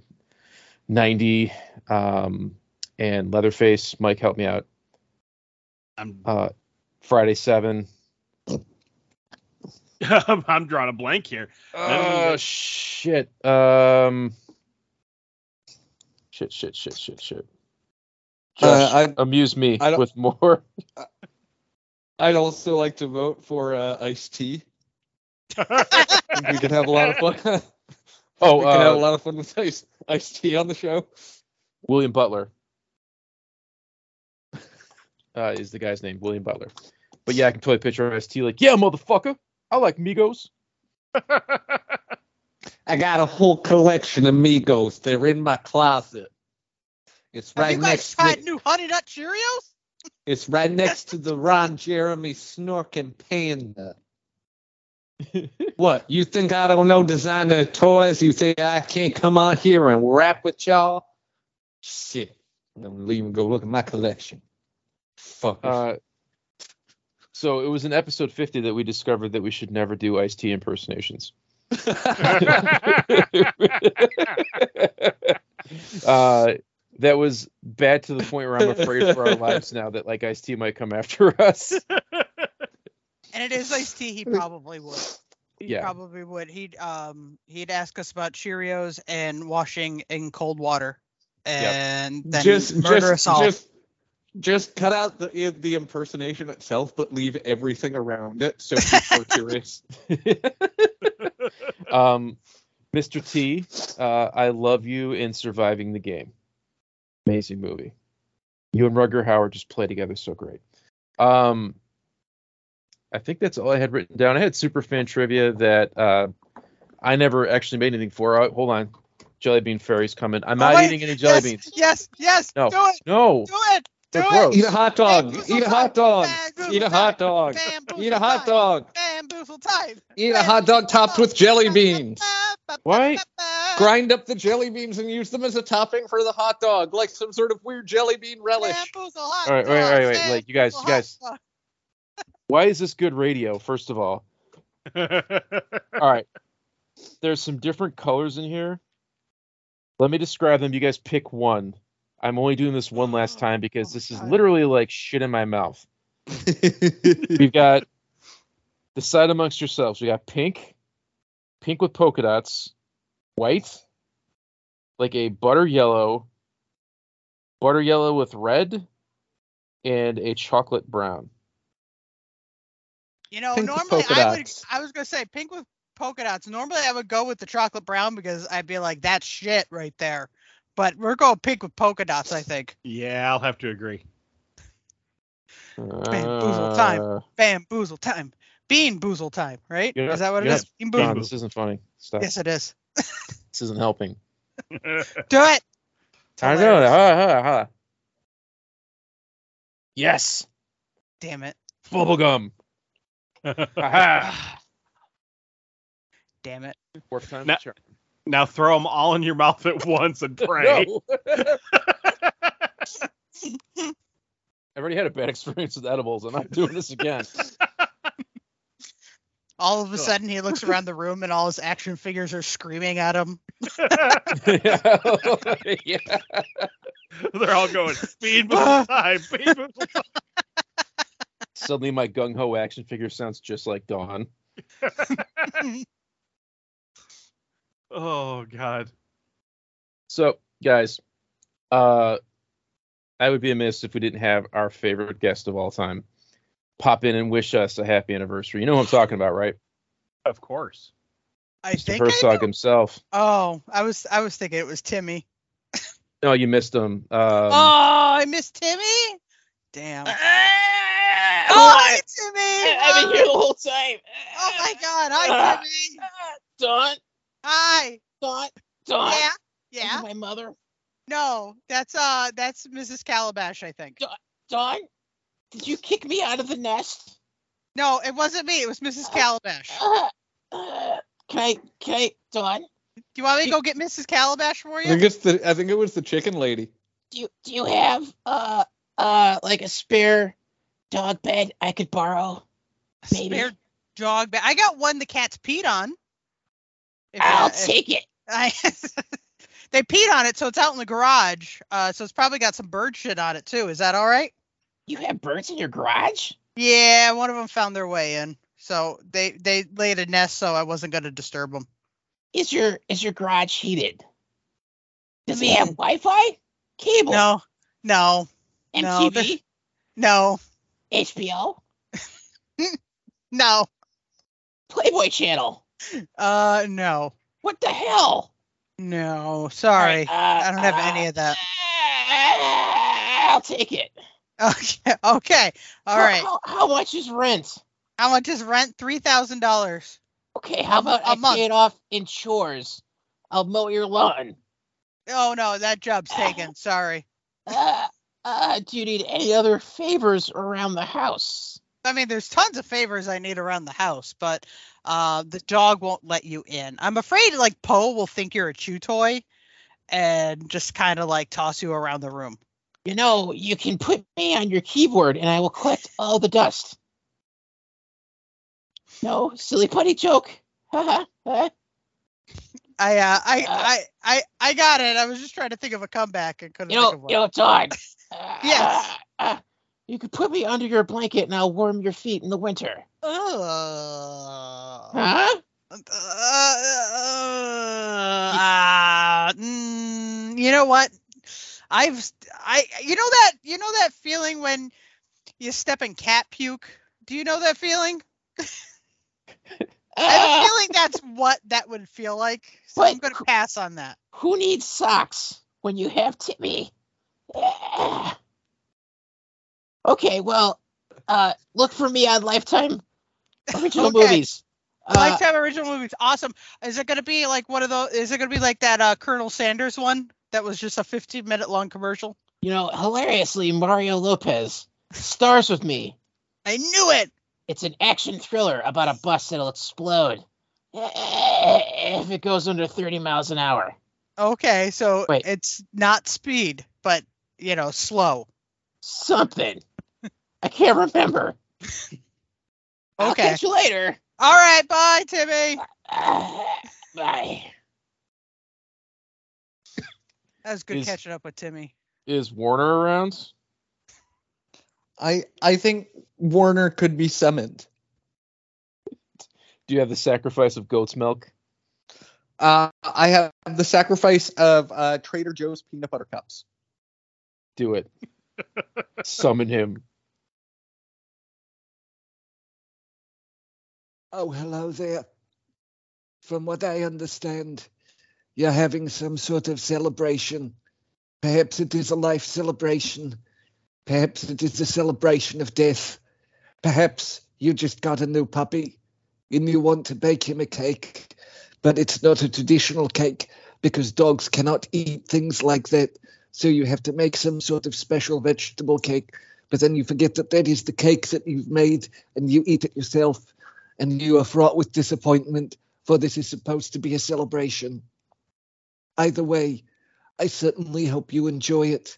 ninety, um, and Leatherface. Mike, help me out. I'm Uh, Friday Seven. I'm drawing a blank here. Night of the Living Oh Dead. shit. Um. Shit. Shit. Shit. Shit. Shit. Uh, I- amuse me I with more. I'd also like to vote for uh, Ice T. we can have a lot of fun. Oh, we could have a uh, lot of fun with Ice Ice T on the show. William Butler uh, is the guy's name. William Butler. But yeah, I can totally picture ST like, yeah, motherfucker. I like Migos. I got a whole collection of Migos. They're in my closet. It's Have right you guys next. tried To, new Honey Nut Cheerios? it's right next to the Ron Jeremy Snorkin Panda. what? You think I don't know designer toys? You think I can't come out here and rap with y'all? Shit. I'm gonna leave and go look at my collection. Fuck. Uh, so it was in episode 50 that we discovered that we should never do Ice T impersonations. uh, that was bad to the point where I'm afraid for our lives now that like Ice T might come after us. And it is Ice T, He probably would. He Yeah. probably would. He'd um he'd ask us about Cheerios and washing in cold water, and then just murder just us all. just just cut out the the impersonation itself, but leave everything around it so people are curious. um, Mr. T, uh, I love you in surviving the game. Amazing movie. You and Rutger Hauer just play together so great. Um, I think that's all I had written down. I had super fan trivia that uh, I never actually made anything for. Oh, hold on, Jelly Bean Fairy's coming. I'm Oh, not wait, eating any jelly yes, beans. Yes, yes. No. Do it. No, Do it. Do they're it. gross. Eat a hot dog. Eat a hot dog. Eat a hot dog. Eat a hot time. dog. Bamboozle time. Eat a hot dog topped with jelly beans. Why? Grind up the jelly beans and use them as a topping for the hot dog, like some sort of weird jelly bean relish. Bamboozle hot All right, wait, dog. wait, wait, like, you guys- you guys- Why is this good radio? First of all, all right. There's some different colors in here. Let me describe them. You guys pick one. I'm only doing this one last time because Oh, this is God. literally like shit in my mouth. We've got decide amongst yourselves. We got pink, pink with polka dots, white, like a butter yellow, butter yellow with red, and a chocolate brown. You know, Pink normally I would I was gonna say pink with polka dots. Normally I would go with the chocolate brown because I'd be like, that's shit right there. But we're going pink with polka dots. I think. yeah, I'll have to agree. Bamboozle time. Uh, Bamboozle time. Bean boozle time. Right? Yeah, Is that what it yeah. is? Bean boozle. this isn't funny. Stop. Yes, it is. This isn't helping. Do it. It's I know. hilarious. Ha, ha, ha. Yes. Damn it. Bubblegum. Aha. Damn it. Fourth time. Now- Sure. Now throw them all in your mouth at once and pray. I've already had a bad experience with edibles. And I'm not doing this again. All of a sudden, he looks around the room and all his action figures are screaming at him. yeah. yeah. They're all going speed boost time, speed boost time. Suddenly, my gung ho action figure sounds just like Dawn. Oh god. So, guys, uh, I would be amiss if we didn't have our favorite guest of all time pop in and wish us a happy anniversary. You know what I'm talking about, right? Of course. I Mr. think I Herzog do. himself. Oh, I was I was thinking it was Timmy. No, you missed him. Um, oh, I missed Timmy. Damn. Ah, Oh, hi. Timmy. I've been here the whole time. Oh my God, Ah. hi, Timmy. Dawn, Hi. Dawn, Dawn. Yeah. Yeah. my mother. No, that's uh, that's Mrs. Calabash, I think. Dawn, did you kick me out of the nest? No, it wasn't me. It was Mrs. Calabash. Do Uh, uh, can I, can I, Dawn, you want me to go get Mrs. Calabash for I you? think it's the I think it was the chicken lady. do you, do you have, uh, uh, like a spare dog bed I could borrow? A Maybe. Spare dog bed. I got one the cats peed on. If, I'll if- take it. I, they peed on it, so it's out in the garage. Uh, so it's probably got some bird shit on it too. Is that all right? You have birds in your garage? Yeah, one of them found their way in, so they they laid a nest, so I wasn't gonna disturb them. Is your, is your garage heated? Does it have Wi-Fi? Cable? No, no, no, no, HBO? no, Playboy Channel? Uh, no, What the hell? no. Sorry, uh, I don't have any of that. I'll take it. Okay, okay, all How- right. How, how much is rent? How much is rent? Three thousand dollars. Okay, how about A I month. pay it off in chores? I'll mow your lawn. Oh no, that job's taken. Sorry. Uh, uh, do you need any other favors around the house? I mean, there's tons of favors I need around the house, but uh, the dog won't let you in. I'm afraid like Poe will think you're a chew toy and just kind of like toss you around the room. You know, you can put me on your keyboard and I will collect all the dust. No, silly putty joke. I uh, I, Uh, I I I got it. I was just trying to think of a comeback and couldn't you think know, of one. you know, dog. Yes. Uh, you could put me under your blanket and I'll warm your feet in the winter. Uh, Huh? uh, mm, you know what? I've I you know that you know that feeling when you step in cat puke. Do you know that feeling? I have a Uh, feeling that's what that would feel like. So I'm gonna pass on that. who needs socks when you have Timmy? Okay, well, uh, look for me on Lifetime original Okay. movies. Uh, Lifetime original movies, awesome. Is it gonna be like one of those? Is it gonna be like that uh, Colonel Sanders one that was just a 15 minute long commercial? you know, hilariously, Mario Lopez stars with me. I knew it. It's an action thriller about a bus that'll explode if it goes under 30 miles an hour. Okay, so Wait. it's not speed, but you know, slow. Something. I can't remember. I'll Okay. catch you later. All right, bye, Timmy. Uh, bye. That was good Is- catching up with Timmy. Is Werner around? I I think Werner could be summoned. Do you have the sacrifice of goat's milk? Uh, I have the sacrifice of uh, Trader Joe's peanut butter cups. Do it. Summon him. Oh, hello there. From what I understand, you're having some sort of celebration. Perhaps it is a life celebration. Perhaps it is a celebration of death. Perhaps you just got a new puppy and you want to bake him a cake, but it's not a traditional cake because dogs cannot eat things like that. So you have to make some sort of special vegetable cake. But then you forget that that is the cake that you've made and you eat it yourself and you are fraught with disappointment, for this is supposed to be a celebration. Either way, I certainly hope you enjoy it.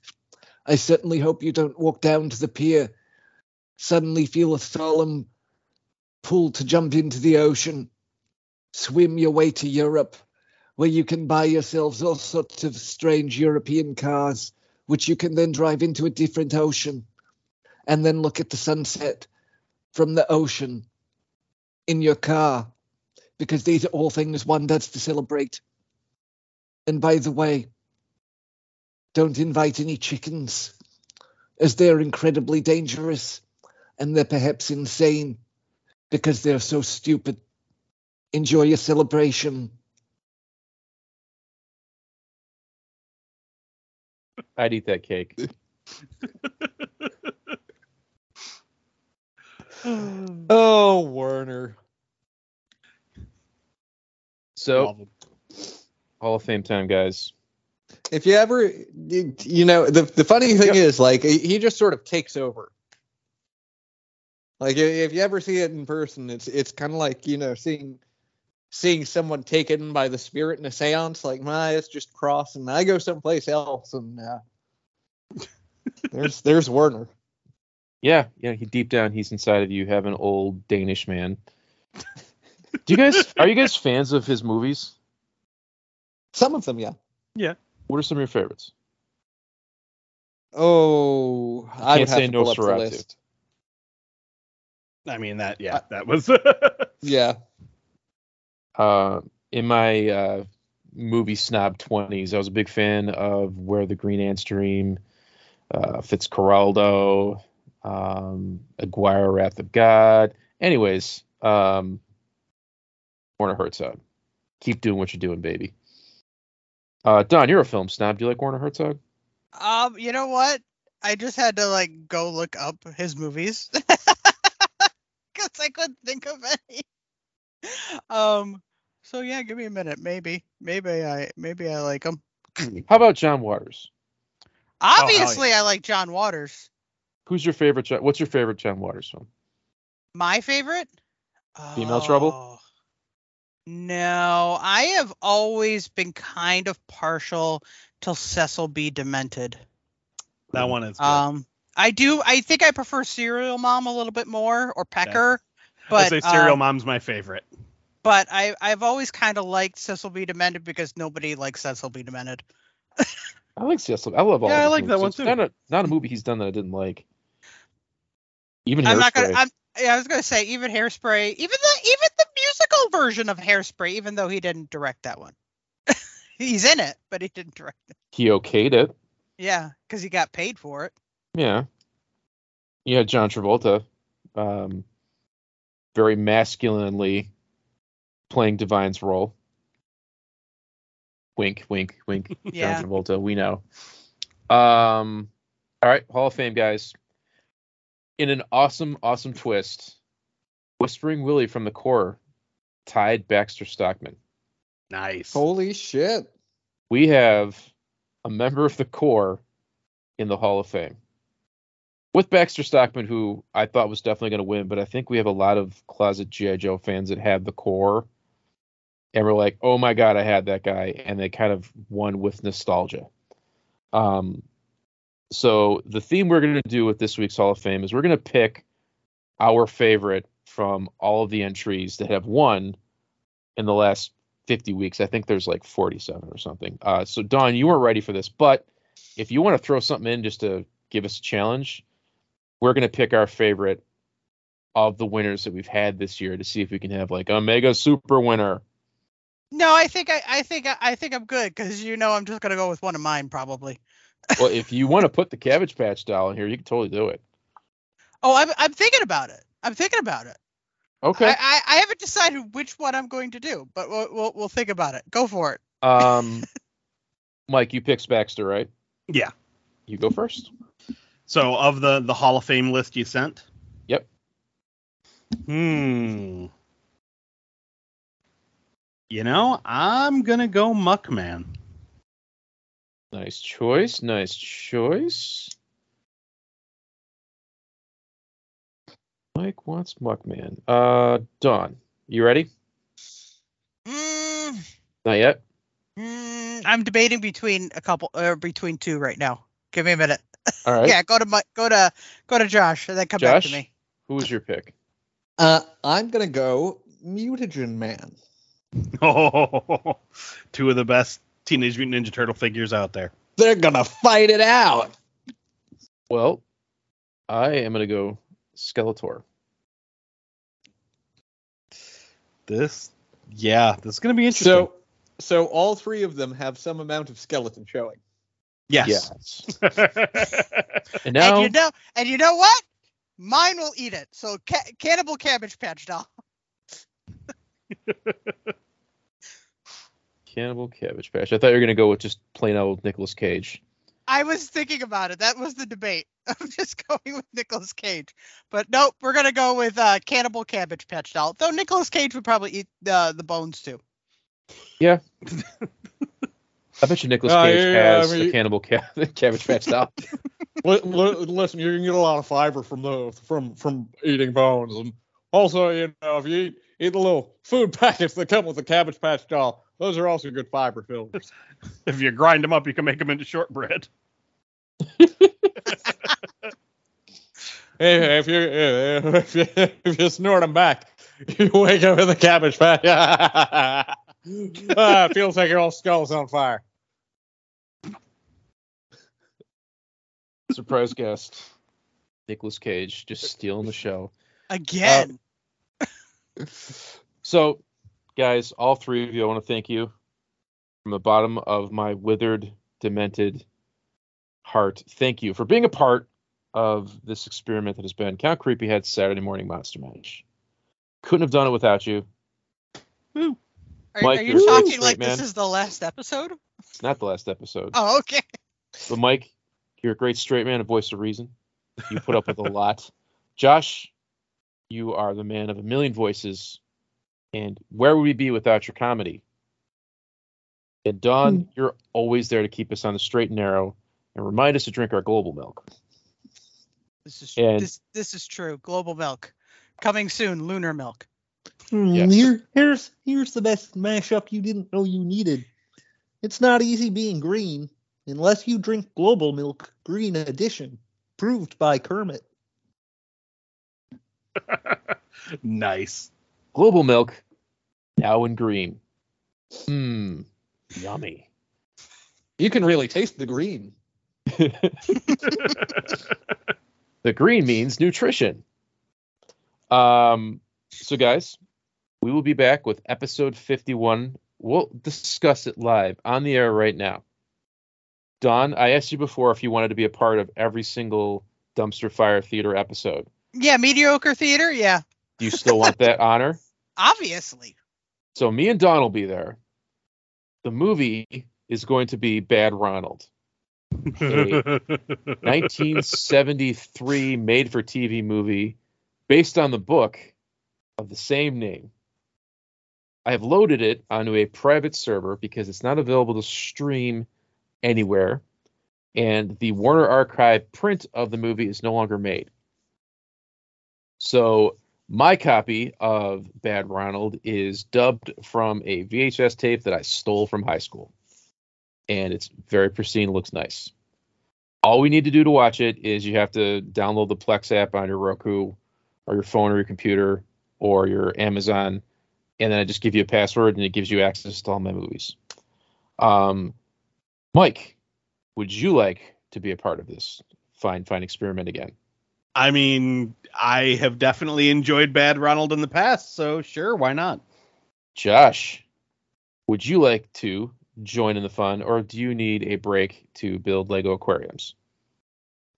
I certainly hope you don't walk down to the pier, suddenly feel a solemn pull to jump into the ocean, swim your way to Europe, where you can buy yourselves all sorts of strange European cars which you can then drive into a different ocean and then look at the sunset from the ocean in your car because these are all things one does to celebrate. And by the way, don't invite any chickens, as they're incredibly dangerous and they're perhaps insane because they're so stupid. Enjoy your celebration. I'd eat that cake. Oh, Werner. So Love 'em. Hall of Fame time, guys. If you ever, you, you know, the the funny thing Yep. is, like, he he just sort of takes over. Like, if you ever see it in person, it's it's kind of like you know seeing seeing someone taken by the spirit in a séance. Like, my, it's just crossing. I go someplace else, and uh, there's there's Werner. Yeah, yeah. He deep down, he's inside of you. Have an old Danish man. Do you guys are you guys fans of his movies? Some of them, yeah. Yeah. What are some of your favorites? Oh, I would Can't say to no pull up the list. I mean that. Yeah, that was. Yeah. Uh, in my uh, movie snob twenties, I was a big fan of Where the Green Ants Dream, uh, Fitzcarraldo, um, Aguirre, Wrath of God. Anyways, um, Werner Herzog. Keep doing what you're doing, baby. Uh, Dawn, you're a film snob. Do you like Werner Herzog? Um, you know what? I just had to like go look up his movies because I couldn't think of any. Um, so yeah, give me a minute. Maybe, maybe I, maybe I like him. How about John Waters? hell Obviously, I like John Waters. Who's your favorite? John, what's your favorite John Waters film? My favorite? Female Trouble? Oh, No, I have always been kind of partial to Cecil B. Demented. that one is. Good. Um, I do. I think I prefer Serial Mom a little bit more, or Pecker. But I say Serial um, Mom's my favorite. But I I've always kind of liked Cecil B. Demented because nobody likes Cecil B. Demented. I like Cecil. I love all. Yeah, of I his like that one too. Not a, not a movie he's done that I didn't like. Even I'm not gonna. I'm. Yeah, I was gonna say even Hairspray, even the even the musical version of Hairspray, even though he didn't direct that one. He's in it, but he didn't direct it. He okayed it. Yeah, because he got paid for it. Yeah. Yeah, John Travolta, um, very masculinely playing Divine's role. Wink, wink, wink. Yeah. John Travolta, we know. Um, all right, Hall of Fame guys. In an awesome, awesome twist, Whispering Willie from the Corps tied Baxter Stockman. Nice. Holy shit. We have a member of the Corps in the Hall of Fame. With Baxter Stockman, who I thought was definitely going to win, but I think we have a lot of closet G.I. Joe fans that had the Corps and were like, oh my God, I had that guy. And they kind of won with nostalgia. Um, so the theme we're going to do with this week's Hall of Fame is we're going to pick our favorite from all of the entries that have won in the last 50 weeks. I think there's like 47 or something. Uh, so Dawn, you weren't ready for this, but if you want to throw something in just to give us a challenge, we're going to pick our favorite of the winners that we've had this year to see if we can have like a mega super winner. No, I think I, I think I, think I'm good because you know I'm just gonna go with one of mine probably. Well, if you want to put the Cabbage Patch doll in here, you can totally do it. Oh, I'm I'm thinking about it. I'm thinking about it. Okay. I, I, I haven't decided which one I'm going to do, but we'll, we'll we'll think about it. Go for it. um, Mike, you picked Baxter, right? Yeah. You go first. So of the the Hall of Fame list you sent. Yep. Hmm. You know, I'm gonna go Muckman. Nice choice. Nice choice. Mike wants Muckman. Uh, Dawn, you ready? Mm, Not yet. mm, I'm debating between a couple or between two right now. Give me a minute. All right. Yeah, go to my go to go to Josh and then come back to Josh? me. Who was your pick? Uh, I'm gonna go Mutagen Man. Oh, two of the best Teenage Mutant Ninja Turtle figures out there. They're gonna fight it out. Well, I am gonna go Skeletor. This, yeah, this is gonna be interesting. So, so all three of them have some amount of skeleton showing. yes. Yes. And And now you know, and you know what? Mine will eat it. So ca- cannibal cabbage patch doll. Cannibal Cabbage Patch. I thought you were gonna go with just plain old Nicolas Cage. I was thinking about it. That was the debate. I'm just going with Nicolas Cage. But nope, we're gonna go with uh, cannibal cabbage patch doll. Though Nicolas Cage would probably eat uh, the bones too. Yeah. I bet you Nicolas Oh, Cage yeah, yeah, has I mean- a Cannibal Ca- Cabbage Patch doll. Li- li- Listen, you can get a lot of fiber from the from from eating bones, and also, you know, if you eat, eat the little food packets that come with the Cabbage Patch doll, those are also good fiber fillers. If you grind them up, you can make them into shortbread. Hey, if you if you if you snort them back, you wake up with a Cabbage Patch. ah, it feels like your whole skull's on fire. Surprise guest. Nicolas Cage just stealing the show. Again. So, guys, all three of you, I want to thank you from the bottom of my withered, demented heart. Thank you for being a part of this experiment that has been Count Creepyhead's Saturday Morning Monster Match. Couldn't have done it without you. are, Mike, are great talking straight like man. this is the last episode? It's not the last episode. Oh, okay. But Mike, you're a great straight man, a voice of reason. You put up with a lot. Josh, you are the man of a million voices. And where would we be without your comedy? And Dawn, you're always there to keep us on the straight and narrow and remind us to drink our global milk. This is And- this this is true. Global milk coming soon. Lunar milk. Yes. Hmm, Here, here's here's the best mashup you didn't know you needed. It's not easy being green unless you drink Global Milk Green Edition, proved by Kermit. nice. Global milk, now in green. Mmm, yummy. You can really taste the green. The green means nutrition. Um, so guys, we will be back with episode 51. We'll discuss it live on the air right now. Dawn, I asked you before if you wanted to be a part of every single dumpster fire theater episode. Yeah, mediocre theater. Yeah, Do you still want that honor? obviously. So me and Dawn will be there. The movie is going to be Bad Ronald. 1973 made for TV movie based on the book of the same name. I have loaded it onto a private server because it's not available to stream anywhere. And the Warner Archive print of the movie is no longer made. So my copy of Bad Ronald is dubbed from a VHS tape that I stole from high school. And it's very pristine, looks nice. All we need to do to watch it is you have to download the Plex app on your Roku or your phone or your computer or your Amazon. And then I just give you a password and it gives you access to all my movies. Um, Mike, would you like to be a part of this fine, fine experiment again? I mean, I have definitely enjoyed Bad Ronald in the past, so sure, why not? Josh, would you like to join in the fun, or do you need a break to build Lego aquariums?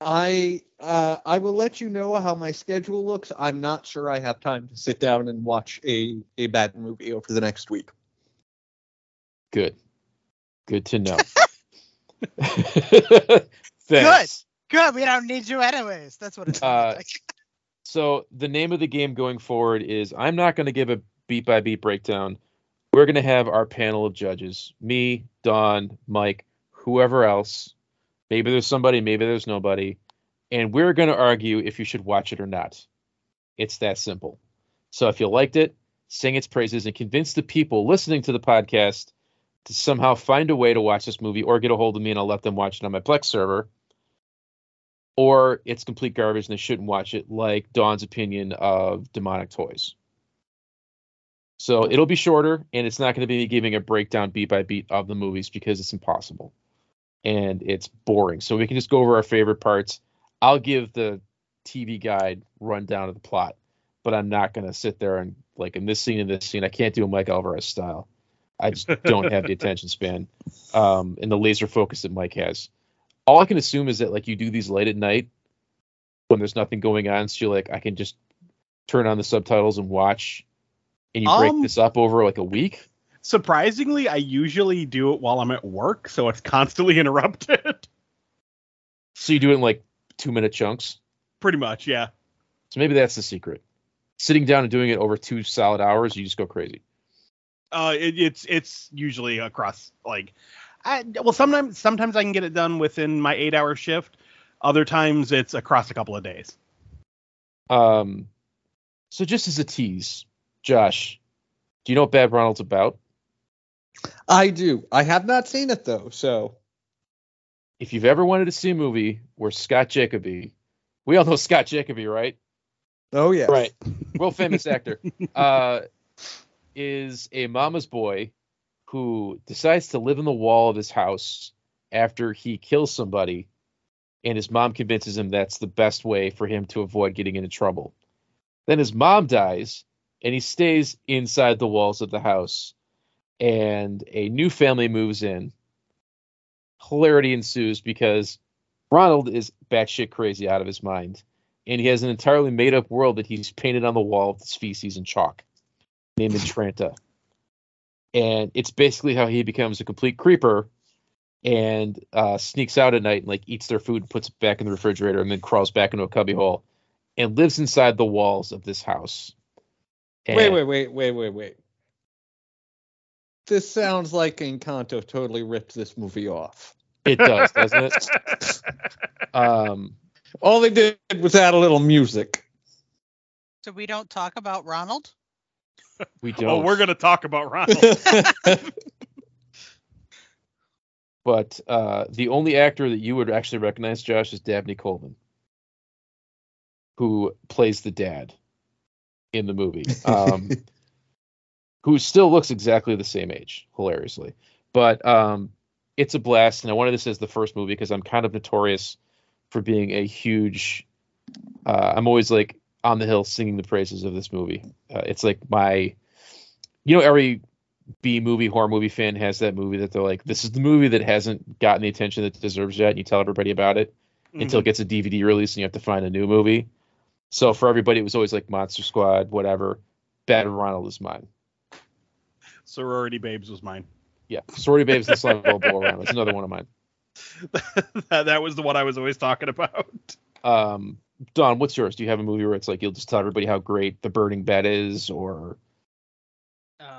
I uh, I will let you know how my schedule looks. I'm not sure I have time to sit down and watch a a bad movie over the next week. Good. Good to know. Thanks. Good. We don't need you anyways. That's what it's Uh, like. So the name of the game going forward is I'm not going to give a beat by beat breakdown. We're going to have our panel of judges, me, Dawn, Mike, whoever else. Maybe there's somebody, maybe there's nobody, and we're going to argue if you should watch it or not. It's that simple. So if you liked it, sing its praises and convince the people listening to the podcast to somehow find a way to watch this movie or get a hold of me and I'll let them watch it on my Plex server or it's complete garbage and they shouldn't watch it, like Dawn's opinion of Demonic Toys. So it'll be shorter, and it's not going to be giving a breakdown beat by beat of the movies because it's impossible. and it's boring. So we can just go over our favorite parts. I'll give the TV guide rundown of the plot, but I'm not gonna sit there and like in this scene and this scene. I can't do a Mike Alvarez style. I just don't have the attention span um, and the laser focus that Mike has. All I can assume is that like you do these late at night when there's nothing going on, so you're like I can just turn on the subtitles and watch, and you break Um, this up over like a week. Surprisingly, I usually do it while I'm at work, so it's constantly interrupted. So you do it in like two minute chunks. Pretty much, yeah. So maybe that's the secret. Sitting down and doing it over two solid hours, you just go crazy. Uh, it, it's it's usually across like, I, well sometimes sometimes I can get it done within my eight hour shift. Other times it's across a couple of days. Um, so just as a tease, Josh, do you know what Bad Ronald's about? I do. I have not seen it though, so If you've ever wanted to see a movie where Scott Jacoby, we all know Scott Jacoby, right? oh yeah. Right. World famous actor. Uh, is a mama's boy who decides to live in the wall of his house after he kills somebody, and his mom convinces him that's the best way for him to avoid getting into trouble. Then his mom dies, and he stays inside the walls of the house, and a new family moves in. Hilarity ensues because Ronald is batshit crazy out of his mind and he has an entirely made up world that he's painted on the wall with his feces and chalk, named Atranta. And it's basically how he becomes a complete creeper and uh, sneaks out at night and like eats their food and puts it back in the refrigerator and then crawls back into a cubbyhole and lives inside the walls of this house. Wait, wait, wait, wait, wait, wait. This sounds like Encanto totally ripped this movie off. It does, doesn't it? Um, All they did was add a little music. So we don't talk about Ronald. We don't. Oh, we're gonna talk about Ronald. but uh, the only actor that you would actually recognize, Josh, is Dabney Coleman, who plays the dad in the movie, um, who still looks exactly the same age, hilariously. But um, it's a blast, and I wanted this as the first movie because I'm kind of notorious for being a huge. Uh, I'm always like on the hill singing the praises of this movie. Uh, it's like my, you know, every B movie horror movie fan has that movie that they're like, this is the movie that hasn't gotten the attention that it deserves yet, and you tell everybody about it until it gets a DVD release and you have to find a new movie. So for everybody, it was always like Monster Squad, whatever. Bad Ronald is mine. Sorority Babes was mine. Yeah, Sorority Babes and Slimeball Bowl-O-Rama. That's another one of mine. that, that was the one I was always talking about. Um, Dawn, what's yours? Do you have a movie where it's like you'll just tell everybody how great The Burning Bed is, or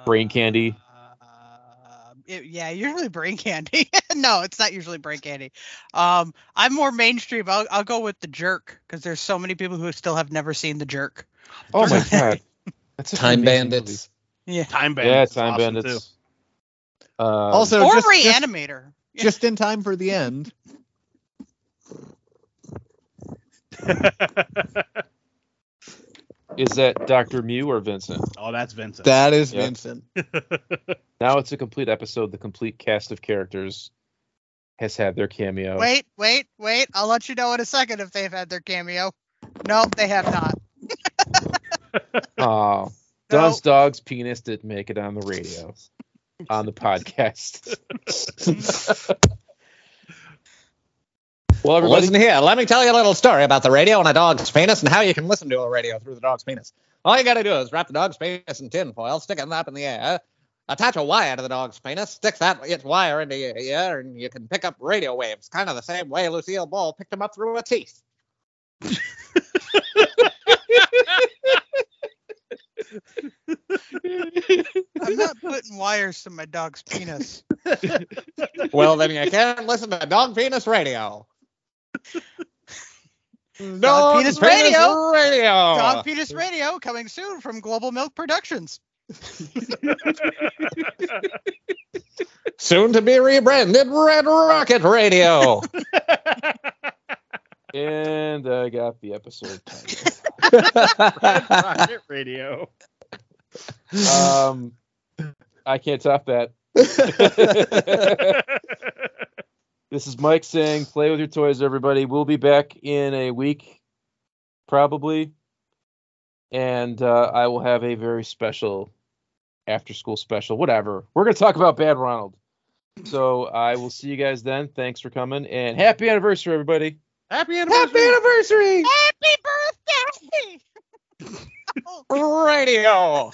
Brain Candy? Uh, it- yeah, usually brain candy. no, it's not usually brain candy. Um, I'm more mainstream. I'll, I'll go with the jerk because there's so many people who still have never seen the jerk. oh my god, that's such Time amazing Bandits. Yeah. Time movie. Yeah, Bandits. Time awesome, Bandits. Um, Also, or just- just- Reanimator. Just in time for the end. Too. is that Doctor Mew or Vincent? oh, that's Vincent. That is Yeah. Vincent. Now it's a complete episode. The complete cast of characters has had their cameo. Wait, wait, wait. I'll let you know in a second if they've had their cameo. No, they have not. Oh, No. Dawn's dog's penis didn't make it on the radio, on the podcast. Well, everybody, Listen here, let me tell you a little story about the radio and a dog's penis and how you can listen to a radio through the dog's penis. All you gotta do is wrap the dog's penis in tinfoil, stick it up in the air, attach a wire to the dog's penis, stick that its wire into your ear, and you can pick up radio waves, kind of the same way Lucille Ball picked them up through her teeth. I'm not putting wires to my dog's penis. Well, then you can't listen to dog penis radio. Dog, Penis Radio. radio. Dog Penis Radio coming soon from Global Milk Productions. Soon to be rebranded Red Rocket Radio. and I got the episode title. Red Rocket Radio. Um, I can't top that. This is Mike saying, "Play with your toys, everybody." We'll be back in a week, probably, and uh, I will have a very special after-school special. Whatever. We're gonna talk about Bad Ronald. So I will see you guys then. Thanks for coming, and happy anniversary, everybody. Happy anniversary. Happy anniversary. Happy birthday! Radio.